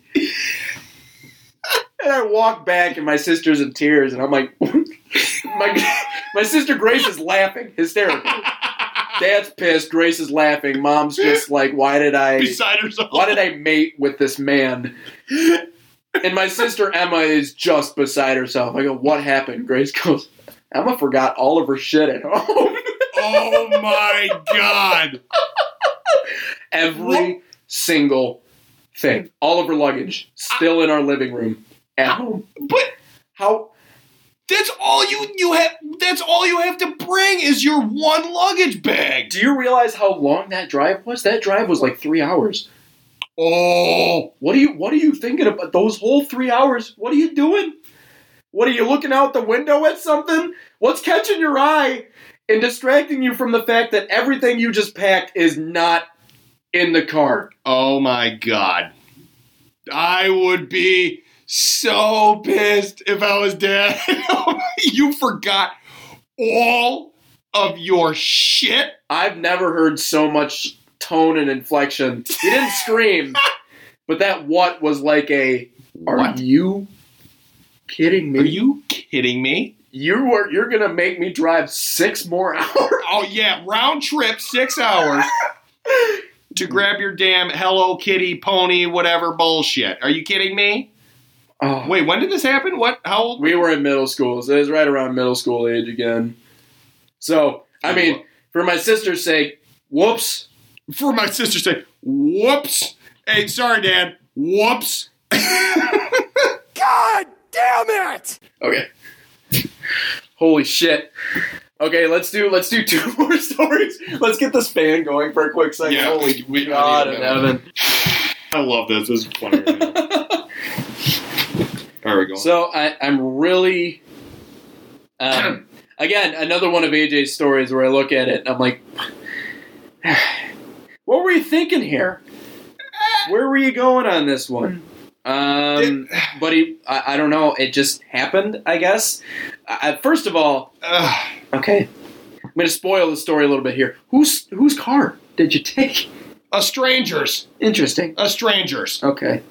And I walk back, and my sister's in tears, and I'm like, my my sister Grace is laughing hysterically. Dad's pissed. Grace is laughing. Mom's just [laughs] like, why did I? Beside herself. Why did I mate with this man? And my sister Emma is just beside herself. I go, what happened? Grace goes, Emma forgot all of her shit at home. [laughs] Oh my god. Every single thing, all of her luggage, still in our living room at home. But How? That's all you you have that's all you have to bring is your one luggage bag. Do you realize how long that drive was? That drive was like three hours. Oh. What are you What are you thinking about those whole three hours? What are you doing? What are you looking out the window at something? What's catching your eye and distracting you from the fact that everything you just packed is not in the car? Oh my god. I would be so pissed if I was dead. [laughs] you forgot all of your shit. I've never heard so much tone and inflection. He didn't [laughs] scream, but that what was like a. Are What? you kidding me? Are you kidding me? You are. You're gonna make me drive six more [laughs] hours. Oh yeah, round trip, six hours to grab your damn Hello Kitty pony, whatever bullshit. Are you kidding me? Oh. Wait, when did this happen? What? How old? We were in middle school, so it was right around middle school age again. So, I mean, for my sister's sake, whoops. For my sister say, whoops. Hey, sorry, Dad. Whoops. [laughs] God damn it! Okay. Holy shit. Okay, let's do let's do two [laughs] more stories. Let's get this fan going for a quick second. Yeah, Holy we- God in heaven. I love this. This is funny. [laughs] Right. There we go. So I, I'm really, um, [clears throat] again, another one of AJ's stories where I look at it and I'm like, [sighs] what were you thinking here? Where were you going on this one? Um, but he, I, I don't know. It just happened, I guess. I, first of all, okay, I'm going to spoil the story a little bit here. Whose whose car did you take? a stranger's. Interesting. A stranger's. Okay.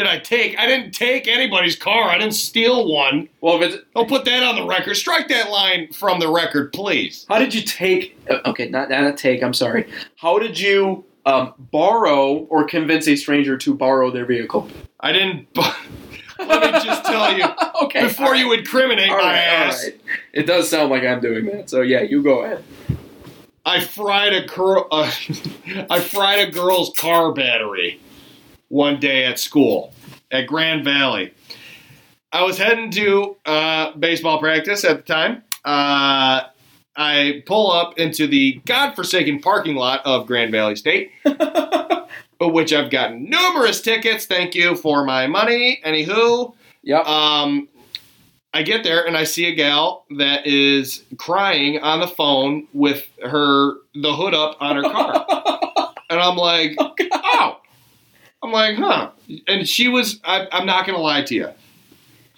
Did I take? I didn't take anybody's car. I didn't steal one. Well, if it's Don't put that on the record. Strike that line from the record, please. How did you take? uh, Okay, not not take. I'm sorry. How did you um, borrow or convince a stranger to borrow their vehicle? I didn't. [laughs] Let me just tell you [laughs] okay. before you incriminate my ass. It does sound like I'm doing that. So yeah, you go ahead. I fried a girl. Uh, [laughs] I fried a girl's car battery one day at school at Grand Valley. I was heading to uh, baseball practice at the time. Uh, I pull up into the godforsaken parking lot of Grand Valley State, [laughs] which I've gotten numerous tickets. Thank you for my money. Anywho, Yep. um, I get there and I see a gal that is crying on the phone with her the hood up on her car, [laughs] and I'm like, oh, I'm like, huh? And she was, I, I'm not gonna lie to you,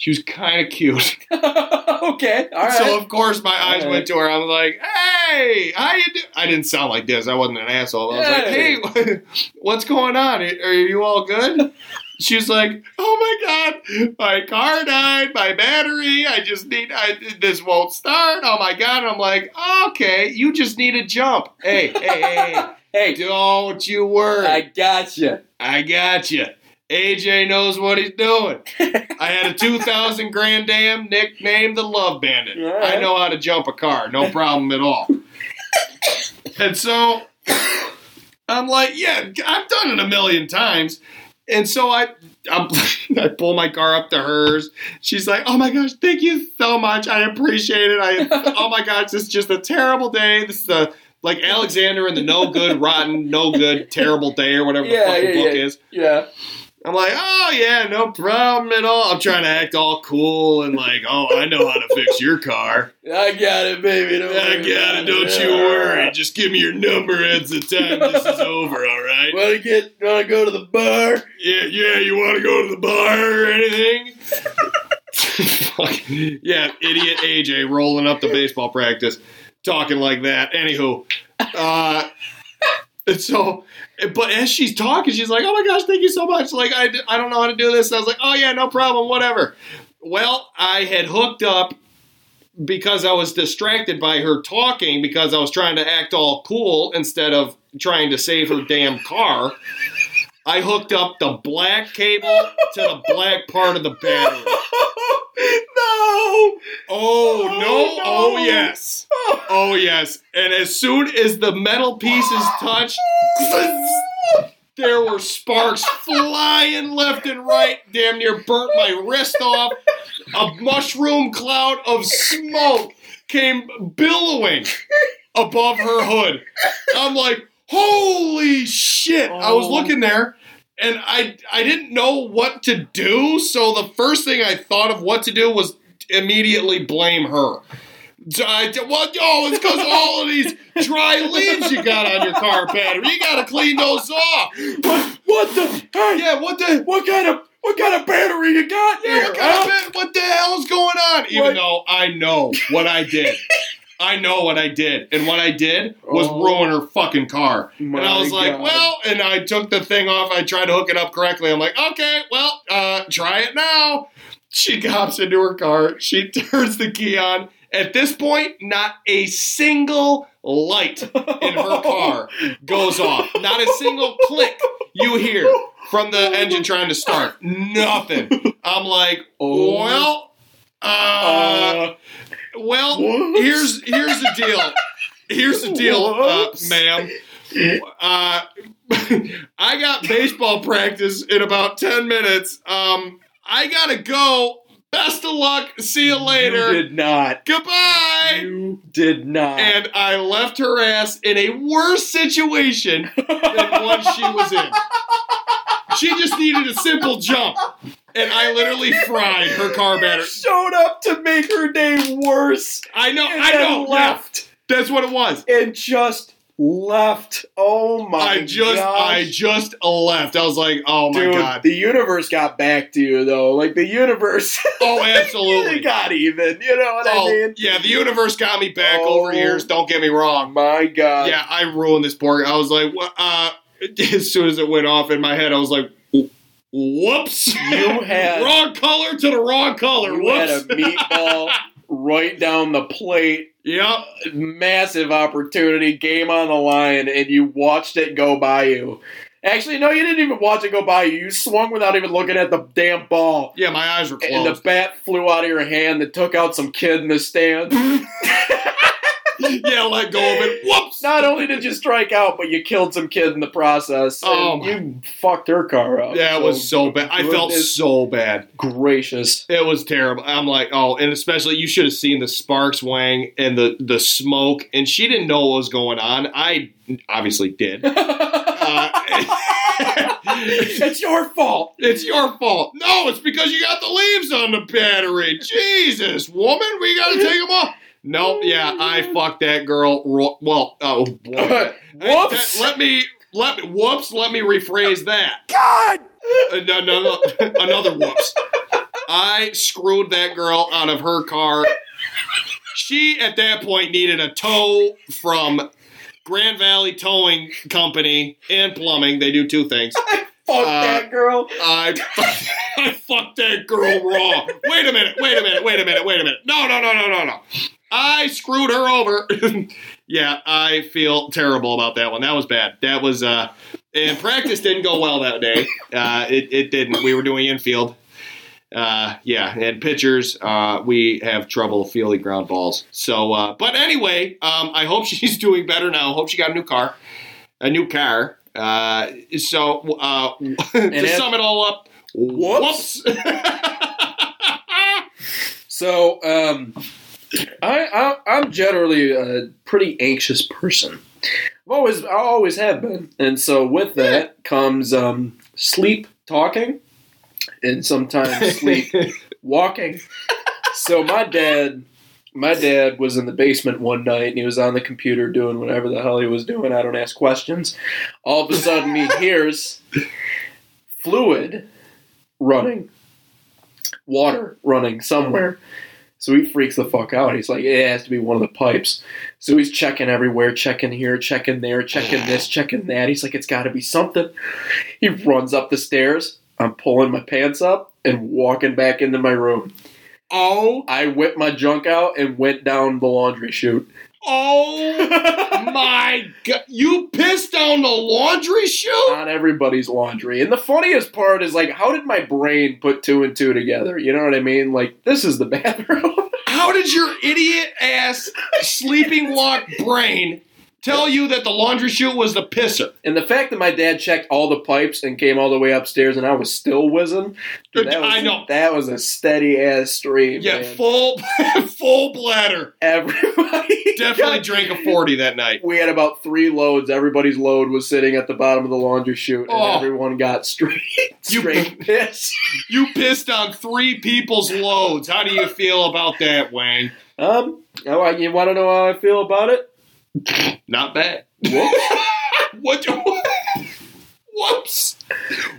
she was kind of cute. [laughs] okay. All right. So of course my eyes All went to her. I was like, "Hey, how you do?" I didn't sound like this. I wasn't an asshole. I was like, Hey. "Hey, [laughs] what's going on? Are you all good?" [laughs] She was like, "Oh my god, my car died, my battery. I just need. I, this won't start. Oh my god!" And I'm like, "Okay, you just need a jump. Hey, hey, hey, hey, don't you worry. I got you. I got you." AJ knows what he's doing. I had a 2000 Grand Am nicknamed the Love Bandit. Right. I know how to jump a car, no problem at all. and so I'm like, yeah, I've done it a million times. And so I, I'm, [laughs] I pull my car up to hers. She's like, "Oh my gosh, thank you so much. I appreciate it. I, oh my gosh, this is just a terrible day. This is a like Alexander in the no good, rotten, no good, terrible day or whatever Yeah, the fucking yeah, book yeah. is." Yeah. I'm like, oh yeah, no problem at all. I'm trying to act all cool and like, oh, I know how to fix your car. I got it, baby. Don't I got it, don't you worry. Just give me your number at the time this is over, all right? Want to get? Want to go to the bar? Yeah, yeah. You want to go to the bar or anything? [laughs] Yeah, idiot AJ rolling up the baseball practice, talking like that. Anywho, uh, and so, but as she's talking, she's like, "Oh my gosh, thank you so much." Like, I, I don't know how to do this. And I was like, "Oh yeah, no problem, whatever." Well, I had hooked up because I was distracted by her talking because I was trying to act all cool instead of trying to save her damn car. I hooked up the black cable to the black part of the battery. [laughs] Oh, oh, no. Oh no! no. Oh yes! Oh yes! And as soon as the metal pieces touched, [laughs] there were sparks flying left and right. Damn near burnt my wrist off. A mushroom cloud of smoke came billowing above her hood. I'm like, holy shit! I was Oh. looking there. And I I didn't know what to do, so the first thing I thought of what to do was immediately blame her. So I, well, yo, it's because [laughs] all of these dry leaves you got on your car battery. You got to clean those off. What? What the? Hey, Yeah, what the? what kind of? What kind of battery you got Yeah, here? what, kind huh? of, what the hell's going on? Even What? though I know what I did. [laughs] I know what I did. And what I did was Oh. ruin her fucking car. And I was like, God. well, and I took the thing off. I tried to hook it up correctly. I'm like, okay, well, uh, try it now. She hops into her car. She [laughs] turns the key on. At this point, not a single light in her car [laughs] goes off. Not a single click you hear from the engine trying to start. Nothing. I'm like, Oh. well, uh, Uh, well, what? here's here's the deal. Here's the deal, uh, ma'am. Uh, [laughs] I got baseball practice in about ten minutes. Um, I gotta go. Best of luck. See you later. You did not. Goodbye. You did not. And I left her ass in a worse situation than one she was in. She just needed a simple jump, and I literally fried her car battery. showed up to make her day worse. I know, I know. yeah. Left That's what it was. and just left. Oh my! God. I just, gosh. I just left. I was like, oh my Dude, god. the universe got back to you though. Like the universe, [laughs] Oh, absolutely. got even. You know what I Oh, mean? yeah, the universe got me back Oh. over years. Don't get me wrong. My God. Yeah, I ruined this pork. I was like, wha- uh, [laughs] as soon as it went off in my head, I was like, whoops. You [laughs] had- wrong color to the wrong color. You had a meatball [laughs] right down the plate. yep. Massive opportunity, game on the line, and you watched it go by you. Actually, no, you didn't even watch it go by you. You swung without even looking at the damn ball. Yeah, my eyes were And the bat flew out of your hand that took out some kid in the stand. [laughs] [laughs] yeah, let go of it. Whoops. Not only did you strike out, but you killed some kid in the process. Oh, you fucked her car up. Yeah, it was so bad. I felt so bad. gracious. It was terrible. I'm like, oh, and especially you should have seen the sparks, Wang, and the the smoke. And she didn't know what was going on. I obviously did. [laughs] Uh, [laughs] it's your fault. it's your fault. No, it's because you got the leaves on the battery. Jesus, woman, we got to take them off. Nope. Yeah, I fucked that girl. Well, oh [laughs] boy. Whoops. Let me let me whoops. Let me rephrase that. God. Uh, no, no, no, another whoops. I screwed that girl out of her car. She at that point needed a tow from Grand Valley Towing Company and plumbing. They do two things. [laughs] Fuck Uh, that girl. I, [laughs] I fucked that girl raw. Wait a minute, wait a minute, wait a minute, wait a minute. No, no, no, no, no, no. I screwed her over. [laughs] yeah, I feel terrible about that one. That was bad. That was, uh, and practice didn't go well that day. Uh, it, it didn't. We were doing infield. Uh, yeah, and pitchers, uh, we have trouble fielding ground balls. So, uh, but anyway, um, I hope [laughs] she's doing better now. Hope she got a new car, a new car. Uh, so, uh, [laughs] to if- sum it all up, Whoops. whoops. So, um, I, I I'm generally a pretty anxious person. I've always I always have been, and so with that comes um, sleep talking, and sometimes [laughs] sleep walking. So my dad, my dad was in the basement one night, and he was on the computer doing whatever the hell he was doing. I don't ask questions. All of a sudden, he [laughs] hears fluid running, water running somewhere. So he freaks the fuck out. He's like, it has to be one of the pipes. So he's checking everywhere, checking here, checking there, checking this, checking that. He's like, it's got to be something. He runs up the stairs. I'm pulling my pants up and walking back into my room. oh, I whipped my junk out and went down the laundry chute. Oh [laughs] my god! You pissed on the laundry chute? on everybody's laundry. And the funniest part is like, how did my brain put two and two together? You know what I mean? Like, this is the [laughs] bathroom. How did your idiot ass sleeping walk brain tell you that the laundry chute was the pisser? and the fact that my dad checked all the pipes and came all the way upstairs and I was still whizzing, dude, that was, I know. that was a steady ass stream. Yeah, man. full [laughs] full bladder. everybody [laughs] Definitely got- drank a forty that night. We had about three loads. Everybody's load was sitting at the bottom of the laundry chute, and Oh. everyone got straight, [laughs] You- straight piss. You pissed on three people's loads. How do you feel about that, Wayne? Um, oh, you want to know how I feel about it? Not bad. Whoops. [laughs] what? Whoops.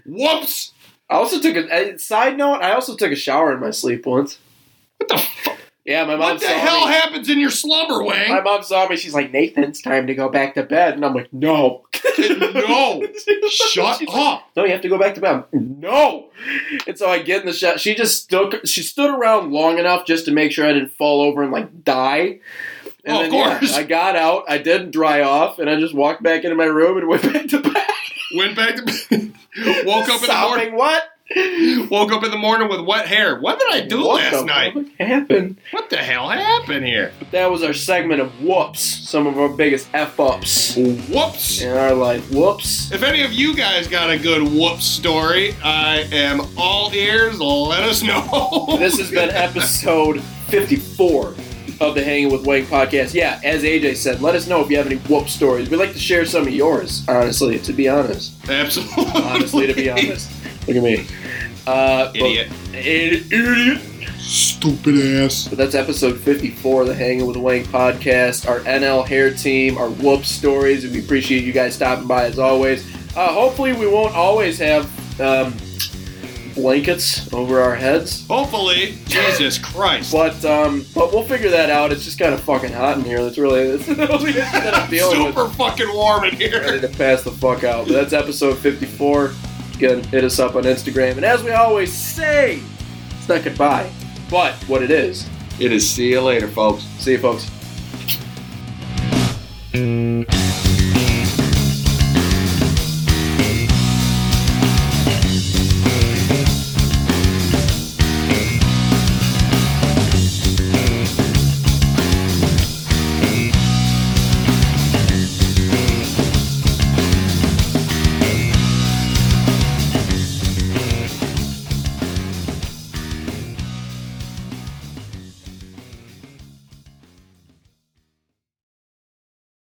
Whoops. I also took a, a side note. I also took a shower in my sleep once. What the fuck? Yeah, my mom What the hell me. happens in your slumber, way? My mom saw me. She's like, Nathan, it's time to go back to bed. And I'm like, no. No. Shut [laughs] She's like, up. no, you have to go back to bed. No. And so I get in the shower. She just stood. She stood around long enough just to make sure I didn't fall over and like die. And Oh, of then, yeah, course. I got out. I didn't dry off, and I just walked back into my room and [laughs] went back to bed. Went back to bed. [laughs] Woke up in the morning. What? Woke up in the morning with wet hair. What did I do What last night? fuck happened? What the hell happened here? That was our segment of whoops. Some of our biggest f ups Whoops. in our life. Whoops. If any of you guys got a good whoops story, I am all ears. Let us know. This has been [laughs] episode 54 of the Hanging with Wayne podcast. Yeah, as AJ said, let us know if you have any whoop stories. We'd like to share some of yours, honestly, to be honest. Absolutely. Honestly, to be [laughs] honest. Look at me. Uh, Idiot. Idiot. Idiot. Stupid ass. But that's episode 54 of the Hanging with Wayne podcast. Our NL hair team, our whoop stories. and We appreciate you guys stopping by as always. Uh, hopefully, we won't always have um, blankets over our heads. Hopefully, Jesus Christ. But um, but we'll figure that out. It's just kind of fucking hot in here. That's really that's the [laughs] only issue that I'm dealing [laughs] with. Super fucking warm in here. Ready to pass the fuck out. But that's episode 54. Again, hit us up on Instagram. And as we always say, it's not goodbye, but what it is. It is see you later, folks. See you, folks.